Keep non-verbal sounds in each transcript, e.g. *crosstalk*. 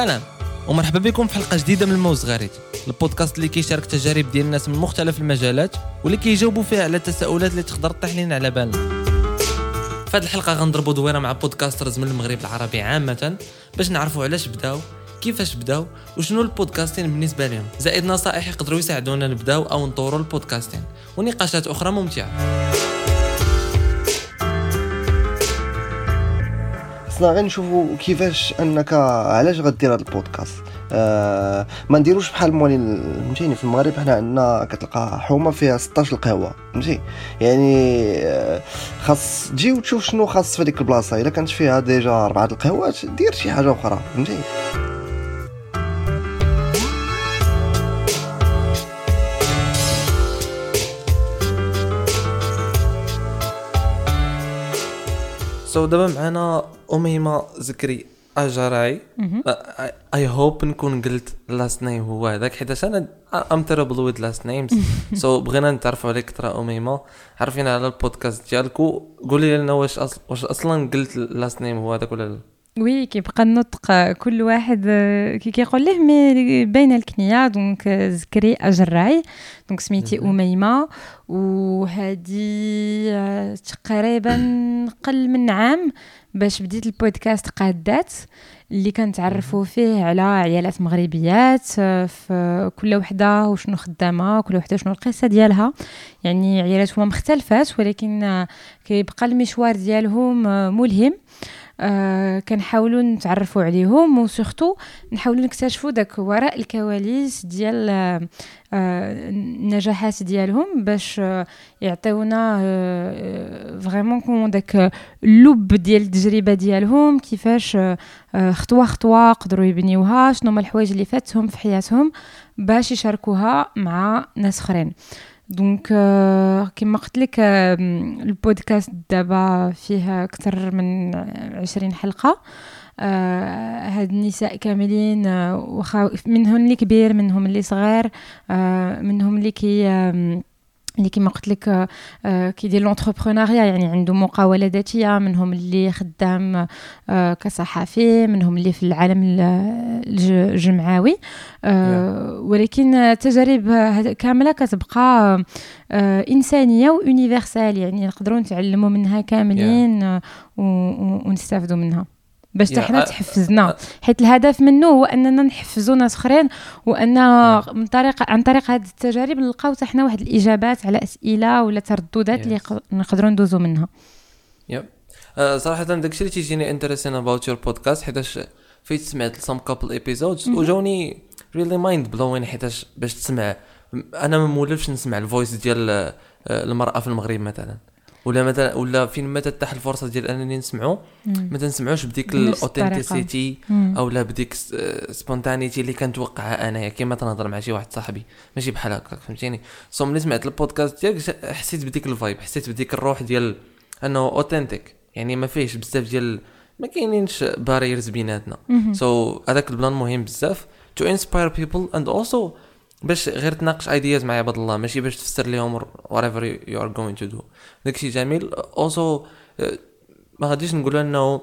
سلام ومرحبا بكم في حلقة جديدة من الموز غريب البودكاست اللي كيشارك تجارب ديال الناس من مختلف المجالات واللي كيجاوبوا فيها على التساؤلات اللي تقدر تطيح لنا على بالنا. في هذه الحلقة غنضربوا دويره مع بودكاسترز من المغرب العربي عامة باش نعرفوا علاش بداو كيفاش بداو وشنو البودكاستين بالنسبة لهم. زائد نصائح يقدروا يساعدونا نبداو أو نطوروا البودكاستين ونقاشات أخرى ممتعة. خصنا غير نشوفوا كيفاش انك علاش غدير هذا البودكاست. آه ما نديروش بحال موالي فهمتيني في المغرب حنا عندنا كتلقى حومة فيها 16 القهوة فهمتي؟ يعني آه خاص تجي وتشوف شنو خاص في ديك البلاصة. إلا كانت فيها déjà أربعة القهوات دير شي حاجة أخرى فهمتي؟ so دابا معنا أميمة زكري أجراي. I hope نكون قلت last name هو هذاك حيت أنا I'm terrible with last names so بغينا نتعرفوا عليك ترى أميمة. عرفينا على البودكاست ديالك وقولي لنا واش أصل واش أصلا قلت last name هو هذاك ولا لا؟ oui كيبقى النطق كل واحد كي كيقول ليه مي باينه الكنية donc زكري أجراي. donc سميتي أميمة. وهذه تقريبا قل من عام باش بديت البودكاست قادات اللي كنتعرفوا فيه على عيالات مغربيات في كل وحدة وشنو خدامة كل وحدة شنو القصة ديالها. يعني عيالات هما مختلفات ولكن كيبقى المشوار ديالهم ملهم. آه كنحاولوا نتعرفوا عليهم وسورتو نحاولوا نكتشفوا داك وراء الكواليس ديال آه النجاحات ديالهم باش آه يعطيونا vraiment comment داك اللب ديال التجربة ديالهم كيفاش خطوة خطوة قدروا يبنيوها شنو هما الحوايج اللي فاتهم في حياتهم باش يشاركوها مع ناس أخرين. donc كما قلت لك البودكاست دابا فيه أكثر من عشرين حلقة. هاد النساء كاملين وخا منهم اللي كبير منهم اللي صغير منهم اللي كي اللي كما قلت لك كيدير لونتربرونيا يعني عنده مقاوله ذاتيه منهم اللي خدام كصحفي منهم اللي في العالم الجمعوي. ولكن التجارب كاملة كتبقى إنسانية ويونيفرسال يعني نقدروا نتعلموا منها كاملين ونستافدوا منها. باش حنا تحفزنا. حيت الهدف منه هو أننا نحفزوا ناس أخرين وأن من طريق عن طريق هذه التجارب نلقاو حنا واحد الإجابات على أسئلة ولا ترددات اللي نقدروا ندوزو منها. yep صراحة داكشي اللي تيجيني interesting about your podcast حيتاش فايت سمعت some couple episodes وجاوني really mind blowing حيتاش باش تسمع. أنا ما مولفش نسمع ال voice ديال المرأة في المغرب مثلا. ولا مثلا ولا فين ما تتاح الفرصة ديال أنني نسمعوا ما تنسمعوش بديك ال authenticity أو لا بديك spontaneity اللي كنتوقعها انايا كيما تنهضر مع شي واحد صاحبي. ماشي بحال هكاك فهمتيني؟ so ملي سمعت البودكاست ديالك حسيت بديك ال vibe حسيت بديك الروح ديال أنه authentic يعني ما فيهش بزاف ديال ما كاينينش barriers بيناتنا. so so, هذاك ال plan مهم بزاف to inspire people and also باش غير تناقش ideas مع عباد الله ماشي باش تفسر لهم whatever you are going to do. داكشي جميل. Also ما غاديش نقول إنه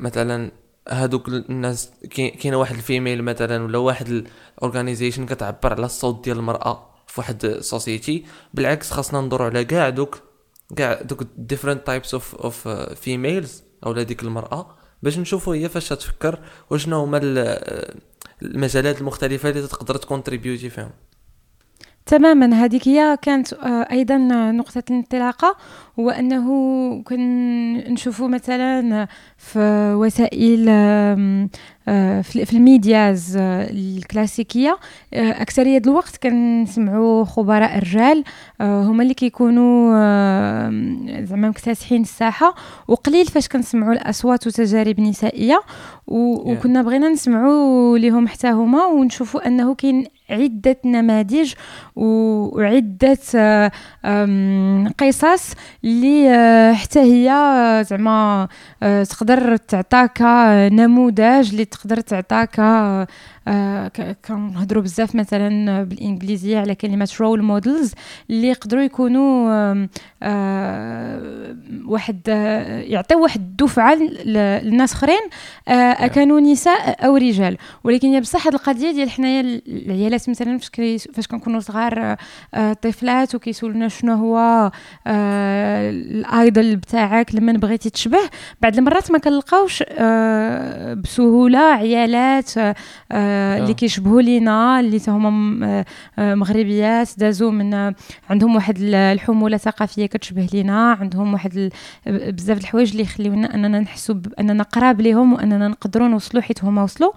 مثلا هادوك الناس كاينة واحد ال female مثلا ولا واحد ال organization كتعبر على الصوت ديال المرأة في واحد ال society بالعكس خاصنا ندورو على كاع دوك كاع دوك different types of of females اولا ديك المرأة باش نشوفوا هي فاش تفكر وشنو هما المجالات المختلفة اللي تقدر ت contribute ي فيهم. تماما هذيك هي كانت أيضا نقطة الانطلاقه هو أنه كنشوفوا مثلا في وسائل في الميدياز الكلاسيكية أكثرية الوقت كنسمعوا خبراء الرجال هما اللي كيكونوا زعما مكتسحين الساحة وقليل فاش كنسمعوا الأصوات وتجارب نسائية وكنا بغينا نسمعوا لهم حتى هما ونشوفوا أنه كاين عدة نماذج وعدة قصص اللي حتى هي زعما تقدر تعطاك نموذج اللي تقدر تعطاك آه كنهضروا بزاف مثلا بالإنجليزية على كلمه role models اللي يقدروا يكونوا آه آه واحد آه يعطيو واحد الدفعة للناس أخرين آه كانوا نساء أو رجال. ولكن هي بصح هذه القضية ديال حنايا العيالات مثلا فاش فاش كنكونوا صغار آه طفلات وكيسولونا شنو هو آه الايدل بتاعك لمن بغيتي تشبه بعد المرات ما كنلقاوش آه بسهولة عيالات آه اللي آه. كيشبهوا لينا اللي هما آه، مغربيات دازوا من عندهم واحد الحمولة ثقافيه كتشبه لينا عندهم واحد بزاف الحوايج اللي يخليونا أننا نحسوا أننا قراب ليهم وأننا نقدروا نوصلوا حيت هما وصلوا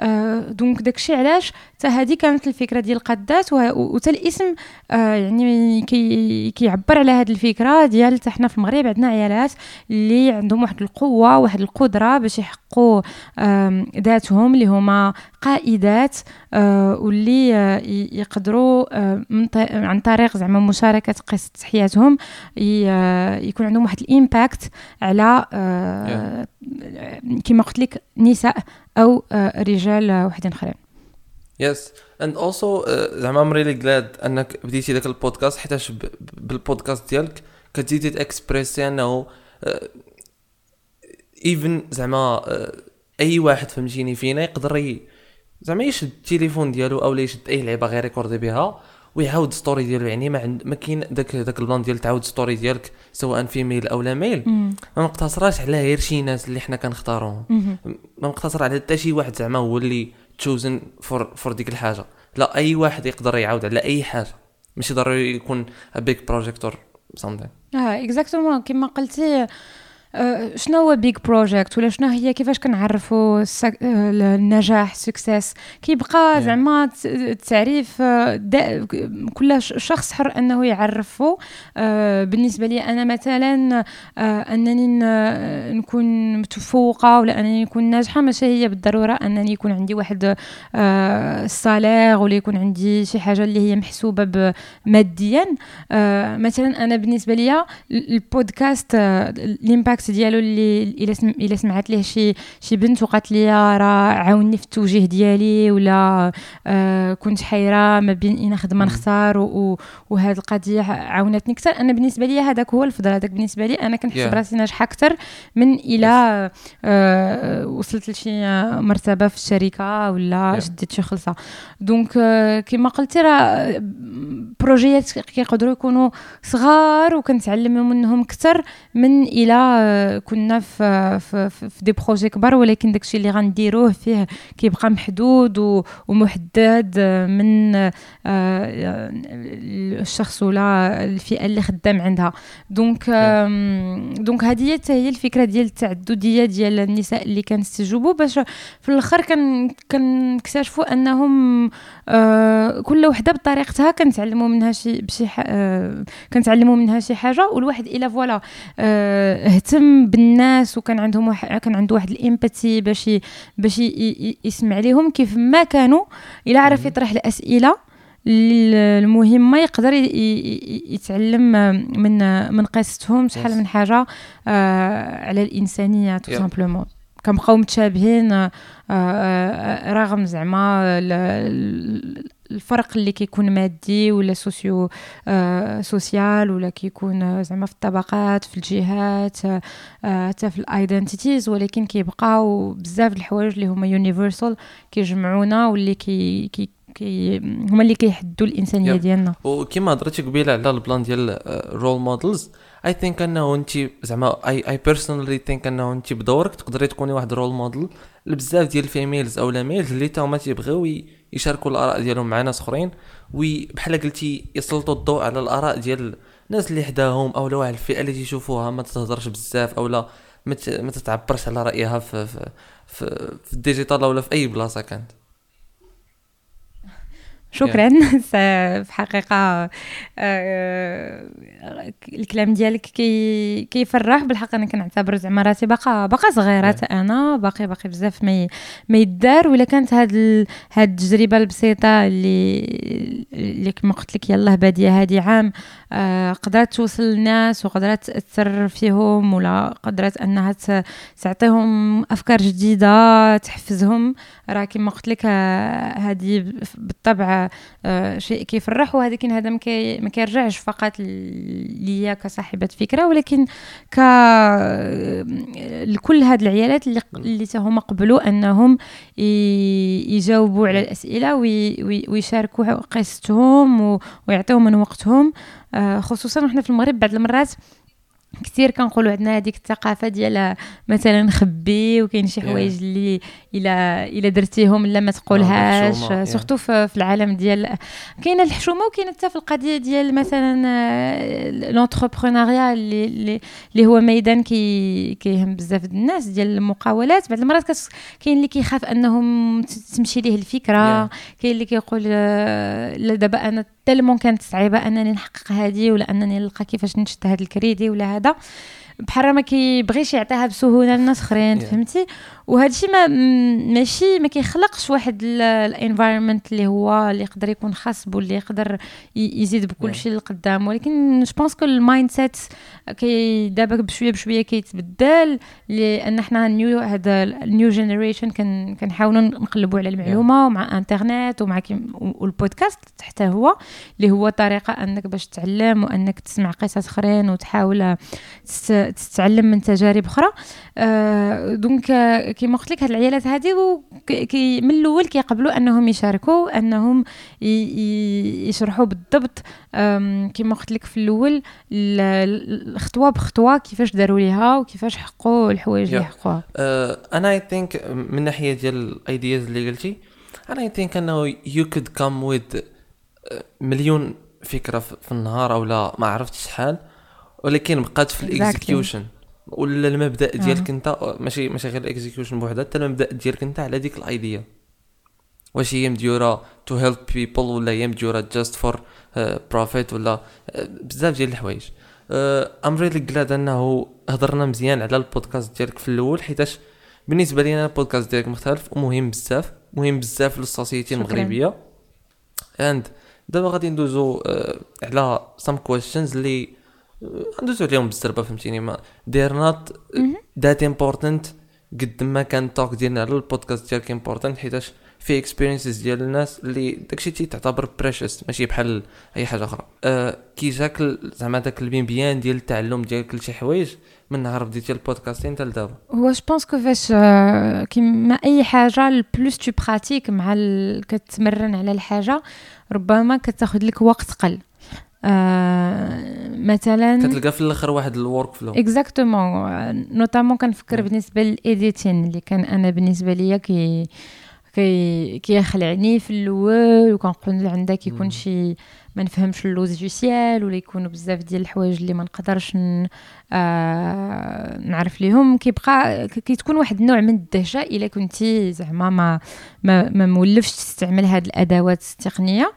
آه دونك داكشي علاش حتى هذه كانت الفكرة ديال القادات وحتى الاسم آه يعني كي كيعبر على هذه الفكرة ديال حتى حنا في المغرب عندنا عيالات اللي عندهم واحد القوة واحد القدرة باش يحققوا آه ذاتهم اللي هما قائدات آه واللي آه يقدروا آه عن طريق زعما مشاركة قصة حياتهم يكون عندهم واحد ال impact على كما قلت لك نساء أو رجال وحدين آخرين. yes and also زعما I'm really glad أنك بديتي داك البودكاست حيتاش بالبودكاست ديالك كتزيدي تأكسبريسي أنه even زعما أي واحد فهمتيني فينا يقدر زعما يشد التليفون ديالو أو يشد اي لعبة غير يكوردي بها ويعاود story ديالو. يعني ما عند ما كاين داك داك ال plan ديال تعاود story ديالك سواء female أو لا male ما مقتصراش على غير شي ناس اللي حنا كنختاروهم ما مقتصر على حتى شي واحد زعما هو اللي chosen for for ديك الحاجة. لا أي واحد يقدر يعاود على أي حاجة. ماشي ضروري يكون big project or something آه exactement كما قلتي شنو هو big project ولا شنو هي؟ كيفاش كنعرفوا أه، النجاح success كيبقى زعما التعريف أه، كل شخص حر أنه يعرفه بالنسبة لي أنا مثلا أنني نكون متفوقة ولا أنني نكون ناجحة ماشي هي بالضرورة أنني يكون عندي واحد ال salaire ولا يكون عندي شي حاجة اللي هي محسوبة ماديا. مثلا أنا بالنسبة لي البودكاست ال impact البودكاست ديالو اللي إلا سم... إلا سمعت ليه شي شي بنت وقالت لي راه عاوني في التوجيه ديالي ولا آه كنت حيرة ما بين اين خدمة نختار و... وهذه القضية عاونتني أكثر. أنا بالنسبة لي هذاك هو الفضل. هذاك بالنسبة لي أنا كنحسب yeah. راسي ناجحة أكثر من إلى آه وصلت لشي مرتبة في الشركة ولا yeah. شديت شي خلصة. donc آه كما قلتي راه projets يات كيقدروا يكونوا صغار وكنتعلم منهم أكثر من إلى كنا في في, في des projets كبار ولكن داكشي اللي غنديروه فيه كيبقى محدود ومحدد من آه، الشخص ولا الفئة اللي خدام عندها. donc donc هذه هي الفكرة ديال التعددية ديال النساء اللي كنستجوبوا باش في الأخر كنكتشفوا أنهم آه، كل وحدة بطريقتها كنتعلموا منها شي بشي آه، كنتعلموا منها شي حاجة والواحد إلا فوالا اهتم بالناس وكان عندهم واحد كان عنده واحد الامباتي باش باش يسمع لهم كيف ما كانوا إلا عرف يطرح الأسئلة المهمه يقدر يتعلم من من قصتهم شحال من حاجة آه، على الإنسانية tout simplement كنبقاو متشابهين آه، آه، رغم زعما الفرق اللي كيكون مادي ولا socio آه social ولا كيكون زعما في الطبقات في الجهات حتى آه في ال identities ولكن كيبقاو بزاف الحوايج اللي هما universal كيجمعونا واللي كي, كي كي هما اللي كيحدوا الإنسانية ديالنا. وكما هضرتي قبيلة على ال plan ديال role models I think أنه انت زعما I I personally think أنه انت بدورك تقدري تكوني واحد role model لبزاف ديال ال females or males اللي تا هما تيبغيو يشاركوا الآراء ديالهم مع ناس أخرين. وبحال قلتي يسلطوا الضوء على الآراء ديال الناس اللي حداهم أو واحد الفئة اللي تيشوفوها ما تهضرش بزاف أو لا ما تتعبرش على رأيها في في في, في ال digital ولا في أي بلاصة كانت. شكرا. *laughs* في حقيقة آه، الكلام ديالك كي كيفرح. بالحق أنا كنعتبر زعما راسي باقا باقا صغيرة أنا. باقي باقي بزاف ما ما يدار. ولا كانت هاد ال... هاد التجربة البسيطة اللي اللي كما قلت لك يلاه بادية هذه عام آه قدرت توصل للناس وقدرت تأثر فيهم ولا قدرت أنها ت- تعطيهم أفكار جديدة تحفزهم. راه كما قلت لك آه، هذه بالطبع آه شيء كيفرح ولكن هذا ما كي- ما كيرجعش فقط ليا كصاحبة فكرة ولكن ك لكل هاد العيالات اللي اللي هما قبلوا أنهم يجاوبوا على الأسئلة وي- وي- ويشاركوا قصتهم ويعطيو من وقتهم. آه، خصوصا وحنا في المغرب بعض المرات كثير كنقولوا عندنا هذيك الثقافة ديال مثلا نخبي وكاين شي Yeah. حوايج اللي الا إلا درتيهم لا ما تقولهاش الحشومة، yeah. surtout في في العالم ديال كاينة الحشومة وكاينة حتى في القضية ديال مثلا l'entrepreneuriat اللي اللي هو ميدان كي كيهم بزاف الناس ديال المقاولات بعض المرات كاين اللي كيخاف أنهم تمشي ليه الفكرة. كاين اللي كيقول آه، لا دابا أنا tellement كانت صعيبة أنني نحقق هذه ولا أنني نلقى كيفاش نشد هذا الكريدي ولا هذا بحال ما كيبغيش يعطيها بسهولة للناس أخرين Yeah. فهمتي وهذا الشيء ما ماشي ما كيخلقش واحد ال environment اللي هو اللي يقدر يكون خاص بو اللي يقدر يزيد بكل. شيء للقدام ولكن je pense que ال mindset كي دابا بشوية بشوية كيتبدل لأن حنا new هذا ال new generation كن كنحاولوا نقلبوا على المعلومة ومع انترنت ومع والبودكاست حتى هو اللي هو طريقة إنك باش تتعلم وإنك تسمع قصص أخرين وتحاول تست- تتعلم من تجارب أخرى. donc آه، كيما قلت لك هاد العيالات هذه وك- كي من الأول كيقبلوا أنهم يشاركوا أنهم يشرحوا بالضبط كيما قلت لك في الأول ال- ال- الخطوة بخطوة كيفاش داروا ليها وكيفاش حققوا الحوايج اللي. حققوها آه، أنا I think من ناحية ديال ال ideas اللي قلتي أنا I think أنه you could come with مليون فكرة في النهار أو لا ما عرفتش شحال ولكن بقات في Exactly. ولا المبدأ ديالك آه. انت ماشي ماشي غير ال execution بوحدها حتى المبدأ ديالك انت على ديك ال idea واش هي مديورة to help people ولا هي مديورة just for profit ولا آه، بزاف ديال الحوايج I'm really glad أنه هضرنا مزيان على البودكاست ديالك في الأول حيتاش بالنسبة لي أنا البودكاست ديالك مختلف ومهم بزاف مهم بزاف لل société. المغربية and دابا غادي ندوزو آه، على some questions اللي ندوزو عليهم بالزربة فهمتيني؟ ما they're not that important. قد ما كان ال talk ديالنا على البودكاست ديالك important حيتاش فيه experiences ديال الناس اللي داكشي تي تعتبر precious ماشي بحال أي حاجة أخرى. أه كي جاك زعما داك البين بيان ديال التعلم ديالك لشي حوايج من نهار بديتي ال podcasting حتى لدابا. هو je pense que فاش آه، كيما أي حاجة ال plus tu pratiques مع. كتمرن على الحاجة ربما كتاخذ لك وقت قل. آه مثلا كتلقى في الآخر واحد ال workflow exactement notamment كنفكر. بالنسبة لل editing اللي كان أنا بالنسبة ليا كي كي كيخلعني في الأول وكنقول عندها كيكون مم. شي ما نفهمش ال logiciel ولا يكونوا بزاف ديال الحوايج اللي ما نقدرش ن... آه... نعرف ليهم كيبقى كتكون واحد النوع من الدهشة إلا كنتي زعما ما ما, ما مولفش تستعمل هاد الأدوات التقنية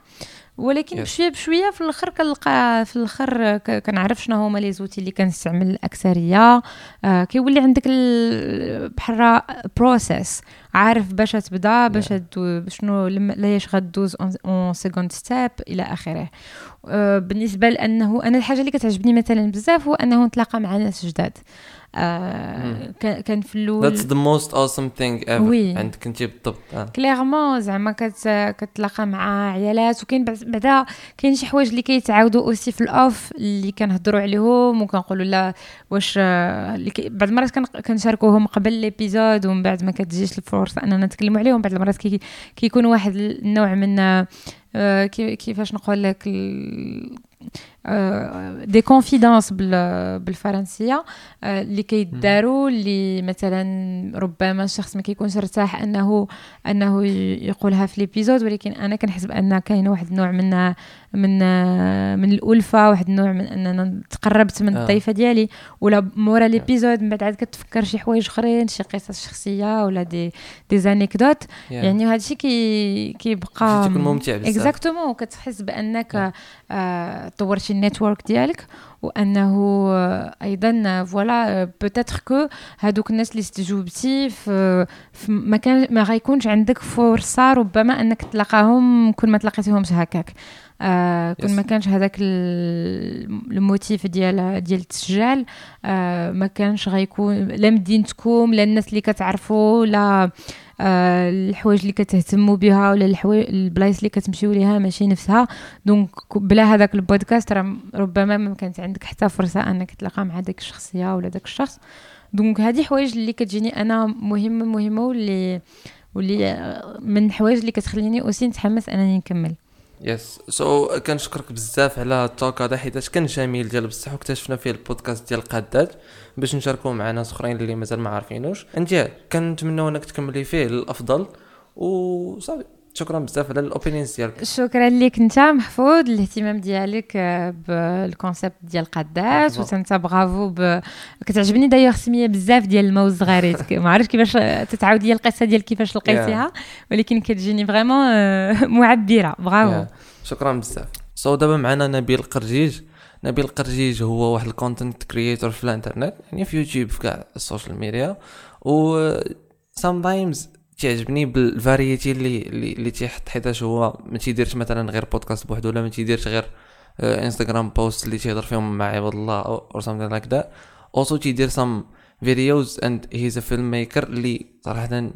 ولكن Yes. بشويه بشوية في الأخر كنلقى في الأخر كنعرف شنو هما les outils اللي كنستعمل الأكثرية آه كيولي عندك ال- بحال process عارف باش تبدا باش Yeah. شنو لما لاش غدوز on second step إلى آخره آه بالنسبة لأنه أنا الحاجة اللي كتعجبني مثلا بزاف هو أنه نتلاقى مع ناس جداد آه كان في الأول That's the most awesome thing ever oui. عندك أنت بالضبط آه. clairement زعما كت كتلاقى مع عيالات وكاين بعد- بعدا كاين شي حوايج اللي كيتعاودوا aussi في ال off اللي كنهضروا عليهم وكنقولوا لا واش آه، بعض المرات كن- كنشاركوهم قبل l'épisode ومن بعد ما كتجيش الفرصة أننا نتكلموا عليهم بعض المرات كي كيكون واحد النوع من آه، كي- كيفاش نقول لك ال- des confidences بالفرنسية آه، اللي كيداروا اللي مثلا ربما الشخص ما كيكونش ارتاح أنه أنه يقولها في l'épisode ولكن أنا كنحس بأن كاين واحد النوع من من من الألفة واحد النوع من أننا تقربت من آه. الضيفه ديالي ولا مورا l'épisode من بعد عاد كتفكر شي حوايج أخرين شي قصص شخصية ولا des des anecdotes. يعني هذا الشيء كي كيبقى تكون ممتع بزاف. exactement وكتحس بأنك. آه طورتي شي network ديالك وأنه آه، أيضا voilà peut-être que هادوك الناس اللي استجوبتي في, في ما كان ما غيكونش عندك فرصة ربما أنك تلاقاهم كون ما تلاقيتيهمش هكاك آه كون Yes. ما كانش هذاك ال- ال motif ديال ديال التسجيل آه ما كانش غيكون لا مدينتكم لا الناس اللي كتعرفوا لا آه الحوايج اللي كتهتموا بها ولا الحوايج البلايص اللي كتمشيو ليها ماشي نفسها. donc بلا هذاك البودكاست راه ربما ما كانت عندك حتى فرصة أنك تلاقى مع ديك الشخصية ولا داك الشخص. donc هذه حوايج اللي كتجيني أنا مهمة مهمة واللي واللي آه، من الحوايج اللي كتخليني aussi نتحمس أنني نكمل. yes so كنشكرك بزاف على ال talk هذا حيتاش كان جميل ديال بصح واكتشفنا فيه البودكاست ديال القادات باش نشاركوه مع ناس أخرين اللي مازال ما عارفينوش. أنت كنتمناو إنك تكملي فيه للأفضل وصافي. شكرا بزاف على ال opinions ديالك. شكرا لك أنت محفوظ. الاهتمام ديالك آه، بال concept ديال بالضبط. وانت برافو ب... كتعجبني دايوغ سمية بزاف ديال الما والزغاريت *laughs* ما عرفتش كيفاش تتعاودي لي القصة ديال كيفاش لقيتيها ولكن كتجيني vraiment *laughs* معبرة. برافو. شكرا بزاف. so دابا معنا نبيل قرجيج. نبيل قرجيج هو واحد ال content creator في الانترنت يعني في يوتيوب في كاع ال social media و sometimes تعجبني بال variety اللي اللي, تيحط حيتاش هو ما تيديرش مثلا غير بودكاست بوحدو ولا ما تيديرش غير انستغرام post اللي تيهضر فيهم مع عباد الله or something like that. Also تيدير some videos and he's a filmmaker اللي صراحة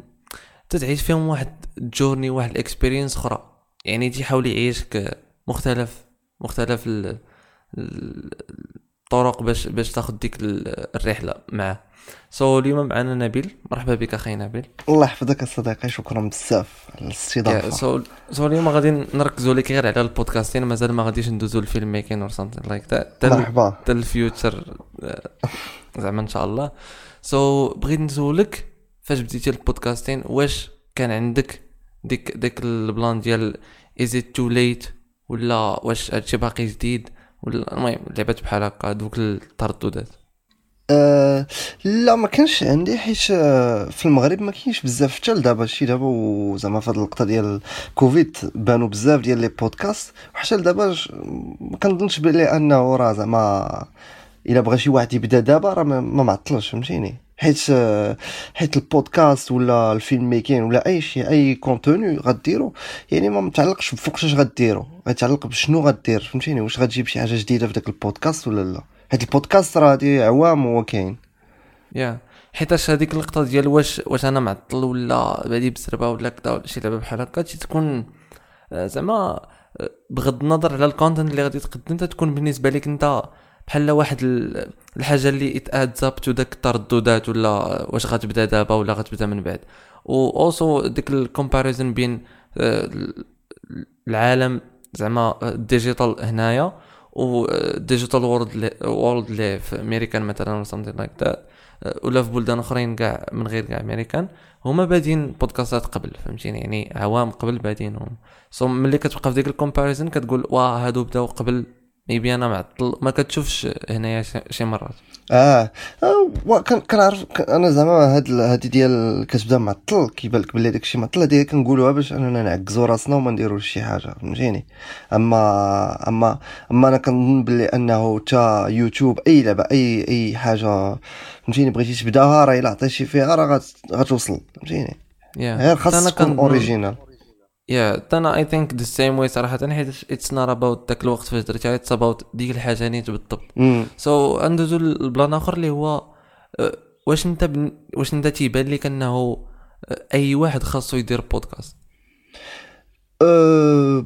تتعيش فيهم واحد journey واحد ال experience أخرى. يعني تيحاول يعيشك مختلف مختلف ال- الطرق باش باش تاخذ ديك ال- الرحلة معاه. so so, اليوم معنا نبيل. مرحبا بك أخي نبيل. الله يحفظك صديقي. شكرا بزاف على الاستضافة. so so اليوم غادي نركزوا لك غير على ال podcasting. مازال ما غاديش ندوزو ل filmmaking or something like that مرحبا. حتى ل future آه، زعما إن شاء الله. so so, بغيت نسولك فاش بديتي ال podcasting واش كان عندك ديك ديك ال plan ديال is it too late ولا واش هادشي باقي جديد؟ ولا المهم لعبات بحال هكا دوك الترددات أه لا ما كانش عندي حيت آه، في المغرب ما كاينش بزاف حتى لدابا شي دابا وزعما في هاد اللقطه ديال كوفيد بانوا بزاف ديال لي بودكاست وحتى لدابا ما كنظنش بلي أنه راه زعما إلا بغى شي واحد يبدا دابا راه ما معطلش فهمتيني؟ حيت حيت البودكاست ولا ال filmmaking ولا أي شيء أي contenu غديرو يعني ما متعلقش بفوقاش اش غديرو غيتعلق بشنو غدير فهمتيني؟ واش غتجيب شي حاجة جديدة في داك البودكاست ولا لا؟ حيت البودكاست راه هادي عوام هو كاين. yeah حيتاش هذيك اللقطة ديال واش واش أنا معطل ولا بادي بزربه ولا كذا ولا شي لعبه بحال هكا تكون آه، زعما آه، بغض النظر على ال content اللي غادي تقدم تكون بالنسبة لك أنت بحال واحد ال- الحاجة اللي it's up to داك الترددات ولا واش غتبدا دابا ولا غتبدا من بعد. و also ديك ال comparison بين آه، ال- العالم زعما ال digital هنايا و digital world world اللي في امريكان مثلا ولا something like that ولا في بلدان أخرين كاع من غير كاع امريكان هما بادين بودكاستات قبل فهمتيني؟ يعني عوام قبل بادينهم. so ملي كتبقى في ديك ال comparison كتقول واه هادو بداو قبل maybe أنا معطل ما كتشوفش هنايا شي- مرات. آه, آه كنعرف أنا زعما هاد هادي ديال كتبدا معطل كيبان لك بلي داكشي معطل هادي كنقولوها باش أننا نعكزو راسنا وما نديروش شي حاجة فهمتيني؟ اما اما أما أنا كنظن بلي أنه تا يوتيوب أي لعبة اي أي حاجة فهمتيني؟ بغيتي تبداها راه الا عطيتي فيها راه غت- غتوصل فهمتيني؟ غير خاص تكون original yeah أنا I think the same way صراحة. حيت it's not about داك الوقت فاش درتها it's about ديك الحاجة نيت بالضبط. so so, ندوزو ل plan آخر اللي هو أه، واش أنت بن... واش أنت تيبان لك أنه أه، أي واحد خاصو يدير بودكاست أه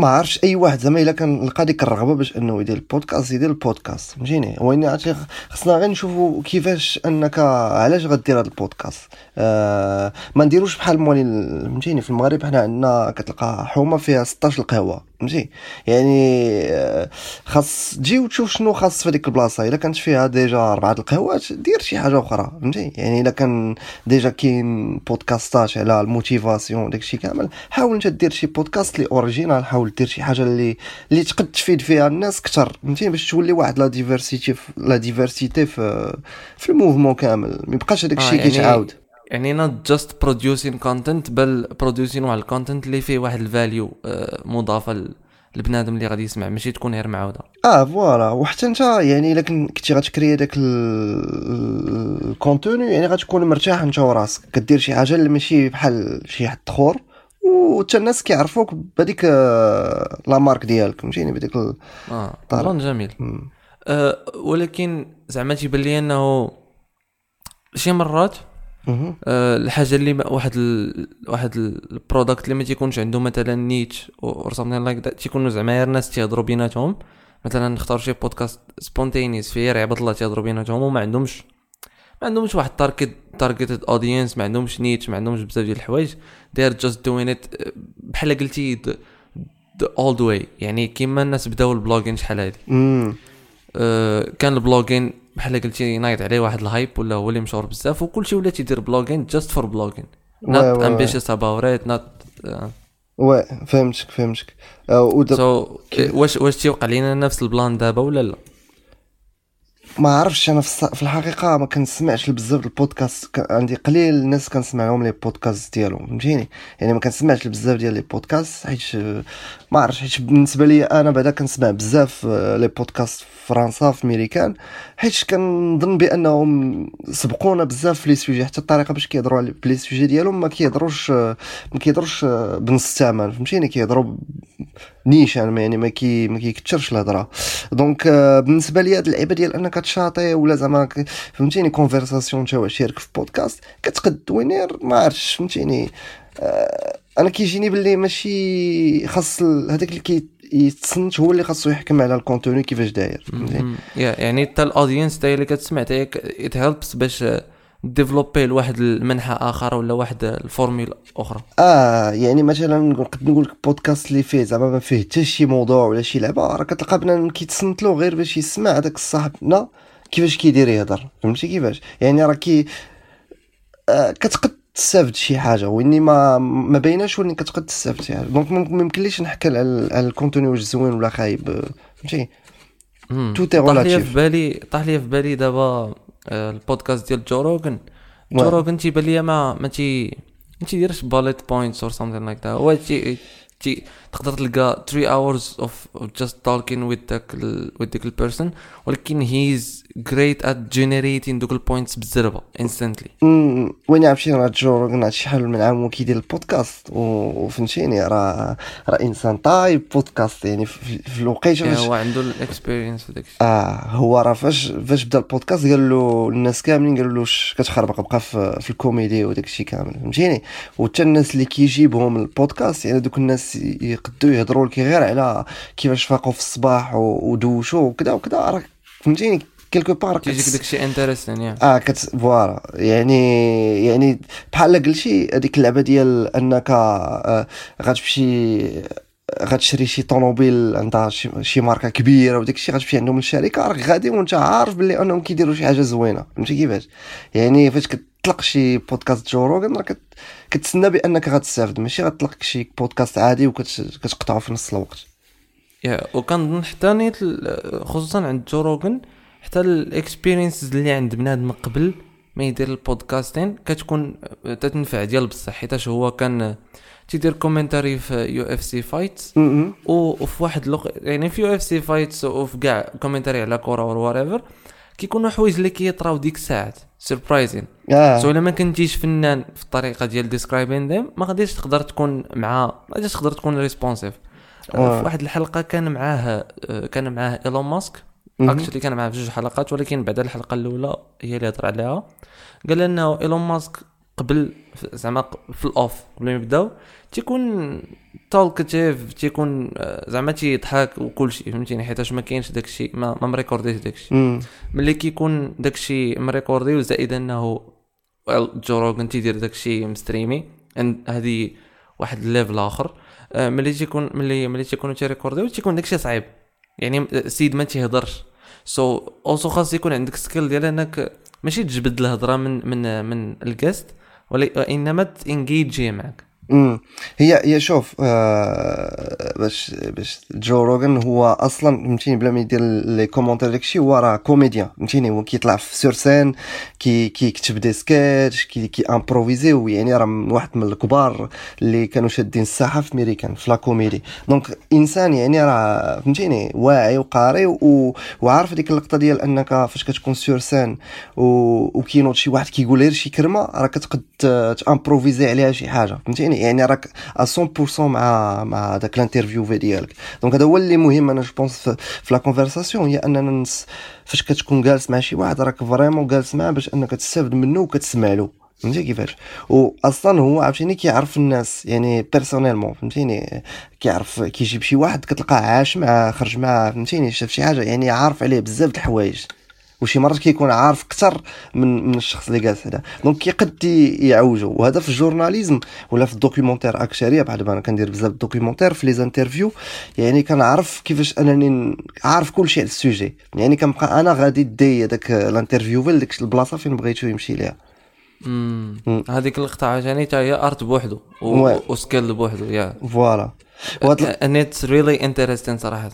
ما عرفش أي واحد زعما إلا كان لقى ديك الرغبة باش إنه يدير البودكاست يدير البودكاست. فهمتيني؟ هو إني عرفتي خصنا غير نشوفوا كيفاش أنك علاش غدير هذا البودكاست. أه ما نديروش بحال مولي ال- فهمتيني؟ في المغرب حنا عندنا كتلقى حومة فيها 16 القهوة. فهمتي يعني آه، خاص تجي وتشوف شنو خاص في هذيك البلاصة. إلا كانت فيها déjà أربعة القهوات دير شي حاجة أخرى. فهمتي يعني إلا كان déjà كاين بودكاستات على la motivation داكشي كامل حاول أنت دير شي بودكاست اللي original. حاول دير شي حاجة اللي اللي تقد تفيد فيها الناس أكثر فهمتي باش تولي واحد la diversité في la diversité في في ال mouvement كامل. ما يبقاش هذاك آه، الشيء يعني- كيتعاود. يعني not just producing content but producing واحد ال content اللي فيه واحد ال value مضافه ل- البنادم اللي غادي يسمع ماشي تكون غير معاودة. آه voilà. وحتى أنت يعني إلا كن- كنتي غتكري داك ال- ال contenu يعني غتكون مرتاح أنت وراسك. كدير شي حاجة اللي ماشي بحال شي حد اخر وحتى الناس كيعرفوك بهذيك آه، la marque ديالك فهمتيني؟ بهذيك آه جميل. أه ولكن زعما تيبان لي أنه شي مرات. أه الحاجة اللي ما- واحد ال... واحد ال product اللي ما تيكونش عنده مثلا niche or something like that تيكونوا زعما غير ناس تيهضروا بيناتهم. مثلا نختار شي podcast spontaneous فيه غير عباد الله تيهضروا بيناتهم وما عندهمش ما عندهمش واحد target targeted audience ما عندهمش niche ما عندهمش بزاف ديال الحوايج. They are just doing it آه، بحال قلتي the, the old way. يعني كيما الناس بداو ال blogging شحال هادي. آه، كان ال blogging بحال قلتي نايض عليه واحد ال hype ولا هو اللي مشهور بزاف وكلشي ولا تيدير blogging just for blogging ambitious about it not oui فهمتك فهمتك. آه، so واش واش تيوقع لينا نفس ال plan دابا ولا لا؟ ما عرفتش أنا في الحقيقة ما كنسمعش بزاف البودكاست عندي قليل الناس كنسمع لهم les podcasts ديالهم فهمتيني؟ يعني ما كنسمعش بزاف ديال les podcasts حيت ما عرفتش حيت بالنسبة لي أنا بعدا كنسمع بزاف آه، les podcasts في فرنسا في ميريكان حيت كنظن بأنهم سبقونا بزاف في les sujets حتى الطريقة باش كيهضروا على les sujets ديالهم ما كيهضروش آه، ما كيهضروش آه، بنص الثمن فهمتيني؟ كيهضروا نيشان يعني ما كي ما كيكثرش الهضرة. donc آه، بالنسبة لي هاد اللعيبة ديال أنك تشاطي ولا زعما فهمتيني conversation تا شارك في بودكاست كتقد وينير ما عرفتش فهمتيني. آه، أنا كيجيني باللي ماشي خاص هذاك اللي كي يتصنت هو اللي خاصو يحكم على ال contenu كيفاش داير يعني حتى ال audience تاعي اللي كتسمع تاعي it helps باش développer لواحد المنحى آخر ولا واحد الفورميلا أخرى؟ آه يعني مثلا نقد نقول لك بودكاست اللي فيه زعما ما فيه حتى شي موضوع ولا شي لعبة راه كتلقى بنادم كيتصنت له غير باش يسمع هذاك صاحبنا كيفاش كيدير يهضر فهمتي كيفاش؟ يعني راه كي آه كتقد تستافد شي حاجة وإني ما ما بايناش وإني كتقد تستافد شي حاجة. donc ما يمكنليش نحكي على ال- على ال contenu واش زوين ولا خايب فهمتي. تو تي طاح لي في بالي طاح لي في بالي دابا البودكاست ديال جو روغن جو. روغن تيبان لي ما ما تي ما تيديرش bullet points or something like that هو تي تي تقدر تلقى 3 hours of of just talking with ال- with ديك ال person ولكن he's great at generating دوك ال points بالزربة instantly. أمم، وين عرفتي راه جو هاد شحال من عام وكيدير البودكاست وفهمتيني راه راه إنسان طايب بودكاست يعني في, الوقيتة فاش هو عنده ال experience في داكشي. آه هو راه فاش فاش بدا البودكاست قال له الناس كاملين قالوا له "واش كتخربق بقى في, في الكوميدي وداك الشيء كامل فهمتيني؟ وحتى الناس اللي كيجيبهم البودكاست يعني دوك الناس يقدوا يهضروا لك غير على كيفاش فاقوا في الصباح ودوشوا وكذا وكذا راه فهمتيني؟ quelque part تيجيك داكشي interesting yeah. آه كت voilà. يعني يعني بحال قلتي هذيك اللعبة ديال أنك آه غتمشي غتشري شي طوموبيل عندها شي, ماركة كبيرة وداك الشيء غتمشي عندهم الشركة راك غادي وانت عارف باللي أنهم كيديروا شي حاجة زوينة. فهمتي كيفاش؟ يعني فاش كتطلق شي بودكاست جو روغن راه كت- كتسنى بأنك غتستافد. ماشي غتطلق شي بودكاست عادي وكتقطعه في نص الوقت. yeah وكنظن حتى نيت خصوصا عند جو روغن حتى ال experiences اللي عند بنادم قبل ما يدير ال podcasting كتكون تتنفع ديال بصح حيتاش هو كان تيدير commentary في UFC fights. وفي واحد لوق يعني في UFC fights وفي كاع commentary على كره or what كيكونوا حوايج اللي كيطراو ديك الساعات surprising آه so إلا ما كنتيش فنان في الطريقة ديال describing them ما غاديش تقدر تكون مع ما غاديش تقدر تكون responsive آه. في واحد الحلقة كان معاه آه، كان معاه ايلون ماسك. actually كان معاه في جوج حلقات ولكن بعد الحلقة الأولى هي اللي هضر عليها. قال إنه إيلون ماسك قبل زعما في ال off قبل ما يبداو تيكون talkative تيكون آه، زعما تيضحك وكل شيء فهمتيني؟ حيتاش ما كاينش داكشي ما, ما م recordé ش داكشي. م. ملي كيكون داكشي م recordé وزائد إنه جو روغن تيدير داكشي م streamé عند هذه واحد ال level آخر. آه، ملي تيكون ملي ملي تيكونوا تي recorder و تيكون داكشي صعيب. يعني السيد ما تيهضرش. سو so, also خاص يكون عندك skill ديال إنك ماشي تجبد الهضرة من من من ال guest وإنما ت engagé معك امم هي هي شوف آه باش باش جو روغن هو أصلا فهمتيني بلا ما يدير لي commentaire داكشي هو راه comédien فهمتيني؟ هو كيطلع في sur scène كي كيكتب des sketchs كي كي improviser ويعني راه واحد من الكبار اللي كانوا شادين الساحه في ميريكان في la comédie donc إنسان يعني راه فهمتيني واعي وقاري و... وعارف ديك اللقطة ديال أنك فاش كتكون sur scène و... وكينوض شي واحد كيقول غير شي كلمة راه كتقد ت improviser عليها شي حاجة فهمتيني؟ يعني راك 100% مع مع داك ال interview ديالك donc هذا هو اللي مهم أنا je pense في, la conversation هي أننا فاش كتكون جالس مع شي واحد راك vraiment جالس معاه باش أنك تستافد منه وكتسمع له. فهمتي كيفاش؟ واصلا هو عرفتيني كيعرف الناس يعني personnellement فهمتيني؟ كيعرف كيجيب شي واحد كتلقاه عاش معاه خرج معاه فهمتيني؟ شاف شي حاجة يعني عارف عليه بزاف د الحوايج. وشي مرات كيكون عارف أكثر من من الشخص اللي جالس هذا. donc كيقد يعوجو. وهذا في ال journalisme ولا في ال documentaire أكثرية بحال دابا أنا كندير بزاف ال documentaires في les interviews يعني كنعرف كيفاش أنني عارف كل شيء على السوجي. يعني كنبقى أنا غادي دي هذاك الانترفيو لديك البلاصة فين بغيتو يمشي ليها. هذيك اللقطه عجاني حتى هي أرت بوحدو وسكيل بوحدو يا. فوالا. And it's really interesting صراحة.